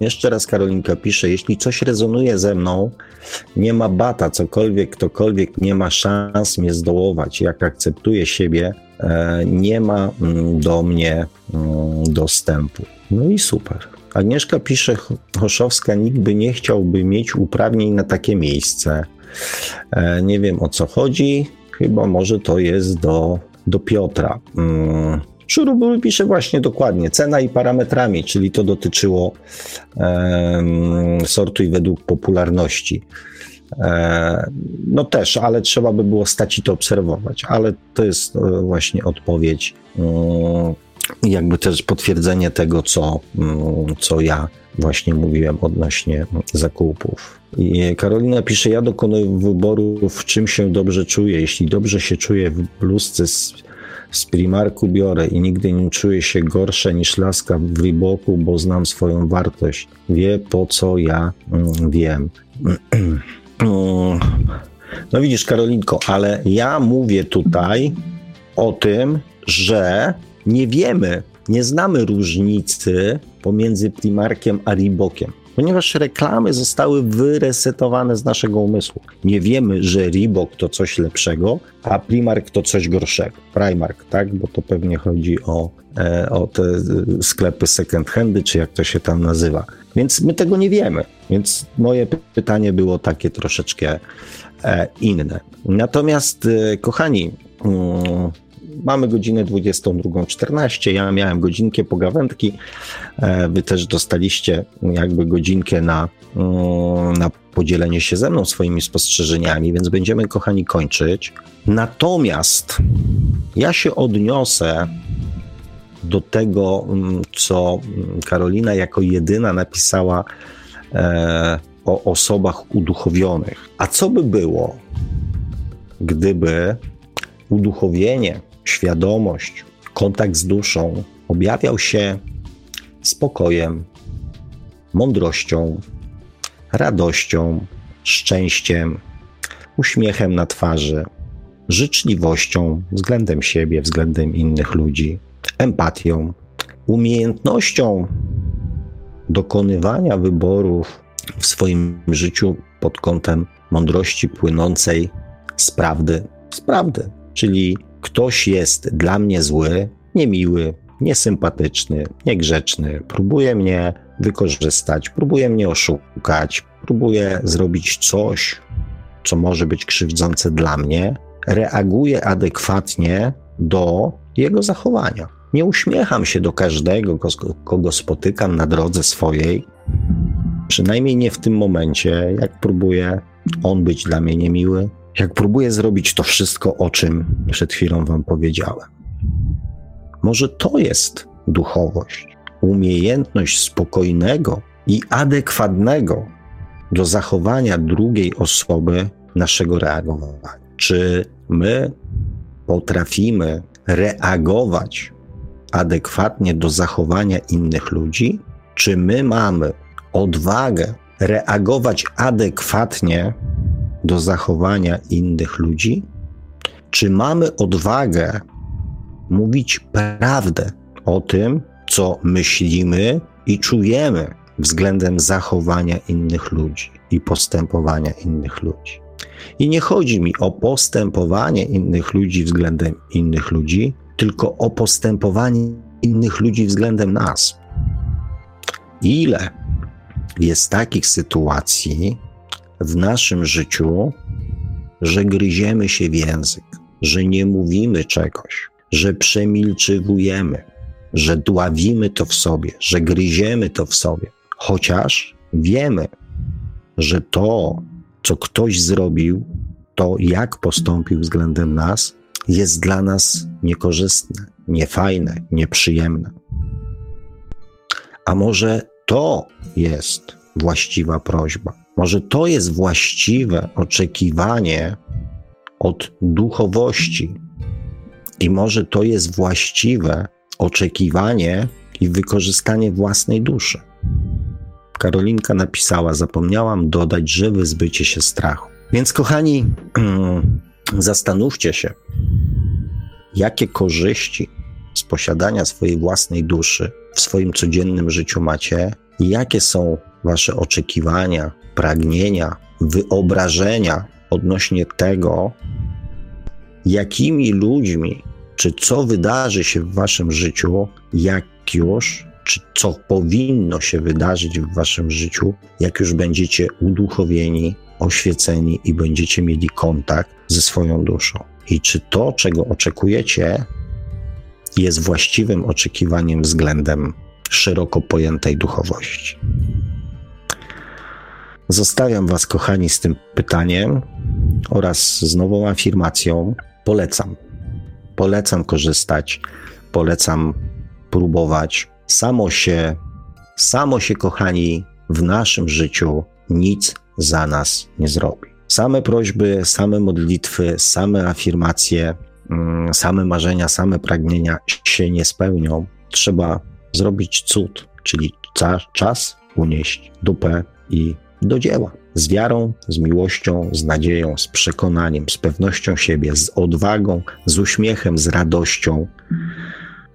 jeszcze raz Karolinka pisze, jeśli coś rezonuje ze mną, nie ma bata, cokolwiek, ktokolwiek nie ma szans mnie zdołować. Jak akceptuję siebie, e, nie ma mm, do mnie mm, dostępu. No i super. Agnieszka pisze, Choszowska nikt by nie chciałby mieć uprawnień na takie miejsce. E, nie wiem o co chodzi, chyba może to jest do, do Piotra. Mm, Szuruburu pisze właśnie dokładnie, cena i parametrami, czyli to dotyczyło sortu i według popularności. E, no też, ale trzeba by było stać i to obserwować, ale to jest e, właśnie odpowiedź. E, jakby też potwierdzenie tego, co, mm, co ja właśnie mówiłem odnośnie zakupów. I Karolina pisze, ja dokonuję wyboru, w czym się dobrze czuję. Jeśli dobrze się czuję w bluzce z, z Primarku biorę i nigdy nie czuję się gorsza niż laska w Reeboku, bo znam swoją wartość. Wie po co ja mm, wiem. No widzisz, Karolinko, ale ja mówię tutaj o tym, że nie wiemy, nie znamy różnicy pomiędzy Primarkiem a Reebokiem, ponieważ reklamy zostały wyresetowane z naszego umysłu. Nie wiemy, że Reebok to coś lepszego, a Primark to coś gorszego. Primark, tak? Bo to pewnie chodzi o, e, o te sklepy second handy, czy jak to się tam nazywa. Więc my tego nie wiemy. Więc moje pytanie było takie troszeczkę e, inne. Natomiast, e, kochani, mm, mamy godzinę 22.14, ja miałem godzinkę pogawędki, e, wy też dostaliście jakby godzinkę na, mm, na podzielenie się ze mną swoimi spostrzeżeniami, więc będziemy, kochani, kończyć. Natomiast ja się odniosę do tego, mm, co Karolina jako jedyna napisała e, o osobach uduchowionych. A co by było, gdyby uduchowienie świadomość, kontakt z duszą objawiał się spokojem, mądrością, radością, szczęściem, uśmiechem na twarzy, życzliwością względem siebie, względem innych ludzi, empatią, umiejętnością dokonywania wyborów w swoim życiu pod kątem mądrości płynącej z prawdy, z prawdy, czyli ktoś jest dla mnie zły, niemiły, niesympatyczny, niegrzeczny, próbuje mnie wykorzystać, próbuje mnie oszukać, próbuje zrobić coś, co może być krzywdzące dla mnie, reaguję adekwatnie do jego zachowania. Nie uśmiecham się do każdego, kogo spotykam na drodze swojej, przynajmniej nie w tym momencie, jak próbuje on być dla mnie niemiły, jak próbuję zrobić to wszystko, o czym przed chwilą Wam powiedziałem. Może to jest duchowość, umiejętność spokojnego i adekwatnego do zachowania drugiej osoby naszego reagowania. Czy my potrafimy reagować adekwatnie do zachowania innych ludzi? Czy my mamy odwagę reagować adekwatnie do zachowania innych ludzi? Czy mamy odwagę mówić prawdę o tym, co myślimy i czujemy względem zachowania innych ludzi i postępowania innych ludzi? I nie chodzi mi o postępowanie innych ludzi względem innych ludzi, tylko o postępowanie innych ludzi względem nas. Ile jest takich sytuacji, w naszym życiu, że gryziemy się w język, że nie mówimy czegoś, że przemilczywujemy, że dławimy to w sobie, że gryziemy to w sobie, chociaż wiemy, że to, co ktoś zrobił, to jak postąpił względem nas, jest dla nas niekorzystne, niefajne, nieprzyjemne. A może to jest właściwa prośba? Może to jest właściwe oczekiwanie od duchowości, i może to jest właściwe oczekiwanie i wykorzystanie własnej duszy. Karolinka napisała: Zapomniałam dodać, że wyzbycie się strachu. Więc, kochani, zastanówcie się, jakie korzyści z posiadania swojej własnej duszy w swoim codziennym życiu macie, jakie są Wasze oczekiwania, pragnienia, wyobrażenia odnośnie tego, jakimi ludźmi, czy co wydarzy się w waszym życiu, jak już, czy co powinno się wydarzyć w waszym życiu, jak już będziecie uduchowieni, oświeceni i będziecie mieli kontakt ze swoją duszą. I czy to, czego oczekujecie, jest właściwym oczekiwaniem względem szeroko pojętej duchowości. Zostawiam Was, kochani, z tym pytaniem oraz z nową afirmacją. Polecam. Polecam korzystać, polecam próbować. Samo się, samo się, kochani, w naszym życiu nic za nas nie zrobi. Same prośby, same modlitwy, same afirmacje, mm, same marzenia, same pragnienia się nie spełnią. Trzeba zrobić cud, czyli czas unieść dupę i do dzieła. Z wiarą, z miłością, z nadzieją, z przekonaniem, z pewnością siebie, z odwagą, z uśmiechem, z radością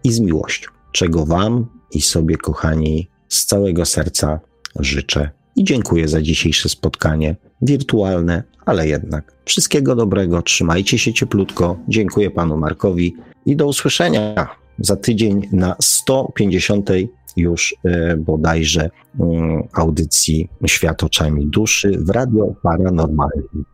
i z miłością. Czego Wam i sobie, kochani, z całego serca życzę i dziękuję za dzisiejsze spotkanie. Wirtualne, ale jednak. Wszystkiego dobrego, trzymajcie się cieplutko. Dziękuję panu Markowi i do usłyszenia za tydzień na 150 już e, bodajże mm, audycji Świat oczami duszy w Radio Paranormalnym.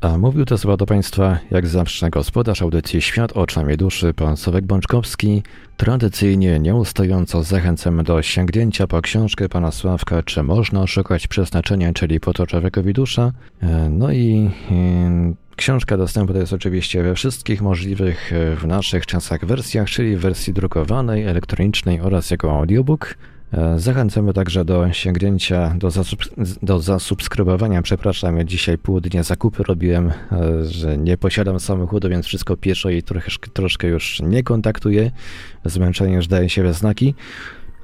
A mówił to słowa do Państwa, jak zawsze, gospodarz audycji Świat Oczami Duszy, pan Sławek Bączkowski. Tradycyjnie, nieustająco zachęcamy do sięgnięcia po książkę pana Sławka, czy można szukać przeznaczenia, czyli po to człowiekowi dusza. E, no i książka dostępna jest oczywiście we wszystkich możliwych e, w naszych czasach wersjach, czyli w wersji drukowanej, elektronicznej oraz jako audiobook. E, zachęcamy także do sięgnięcia, do, do zasubskrybowania. Przepraszam, dzisiaj pół dnia zakupy robiłem, e, że nie posiadam samochodu, więc wszystko pieszo i troszkę, troszkę już nie kontaktuję. Zmęczenie już daje się we znaki.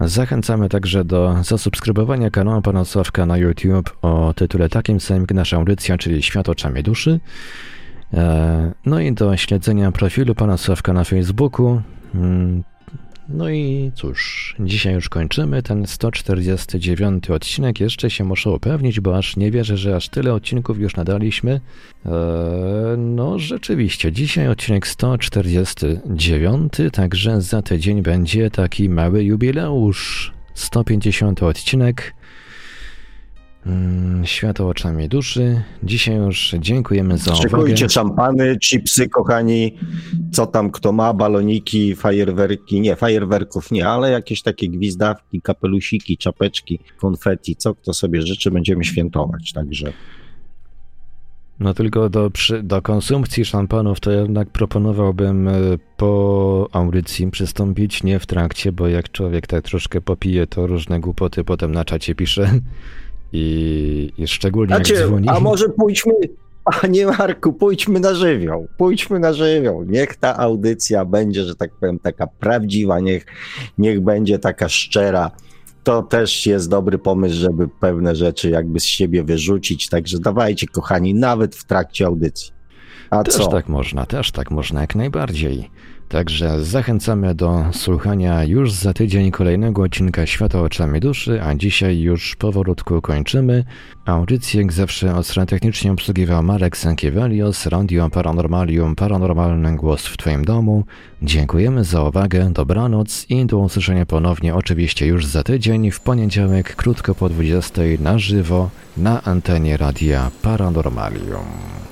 Zachęcamy także do zasubskrybowania kanału Pana Sławka na YouTube o tytule takim samym jak nasza audycja, czyli Świat oczami duszy. E, no i do śledzenia profilu Pana Sławka na Facebooku. No i cóż, dzisiaj już kończymy ten 149 odcinek. Jeszcze się muszę upewnić, bo aż nie wierzę, że aż tyle odcinków już nadaliśmy. Eee, no rzeczywiście, dzisiaj odcinek 149, także za tydzień będzie taki mały jubileusz. 150 odcinek. Mm, światło oczami duszy. Dzisiaj już dziękujemy za uwagę. Szykujcie szampany, chipsy, kochani, co tam kto ma, baloniki, fajerwerki, nie, fajerwerków nie, ale jakieś takie gwizdawki, kapelusiki, czapeczki, konfetti, co kto sobie życzy, będziemy świętować, także... No tylko do, do konsumpcji szampanów to jednak proponowałbym e, po audycji przystąpić, nie w trakcie, bo jak człowiek tak troszkę popije, to różne głupoty potem na czacie pisze. I, i szczególnie znaczy, jak dzwoni... A może pójdźmy, panie Marku, pójdźmy na żywioł, pójdźmy na żywioł. Niech ta audycja będzie, że tak powiem, taka prawdziwa, niech, niech będzie taka szczera. To też jest dobry pomysł, żeby pewne rzeczy jakby z siebie wyrzucić, także dawajcie, kochani, nawet w trakcie audycji. A też co? tak można, też tak można, jak najbardziej. Także zachęcamy do słuchania już za tydzień kolejnego odcinka Świata oczami duszy, a dzisiaj już powolutku kończymy. Audycję jak zawsze od strony technicznie obsługiwał Marek Sankiewelios, Radio Paranormalium, Paranormalny Głos w Twoim domu. Dziękujemy za uwagę, dobranoc i do usłyszenia ponownie oczywiście już za tydzień, w poniedziałek, krótko po 20 na żywo na antenie Radia Paranormalium.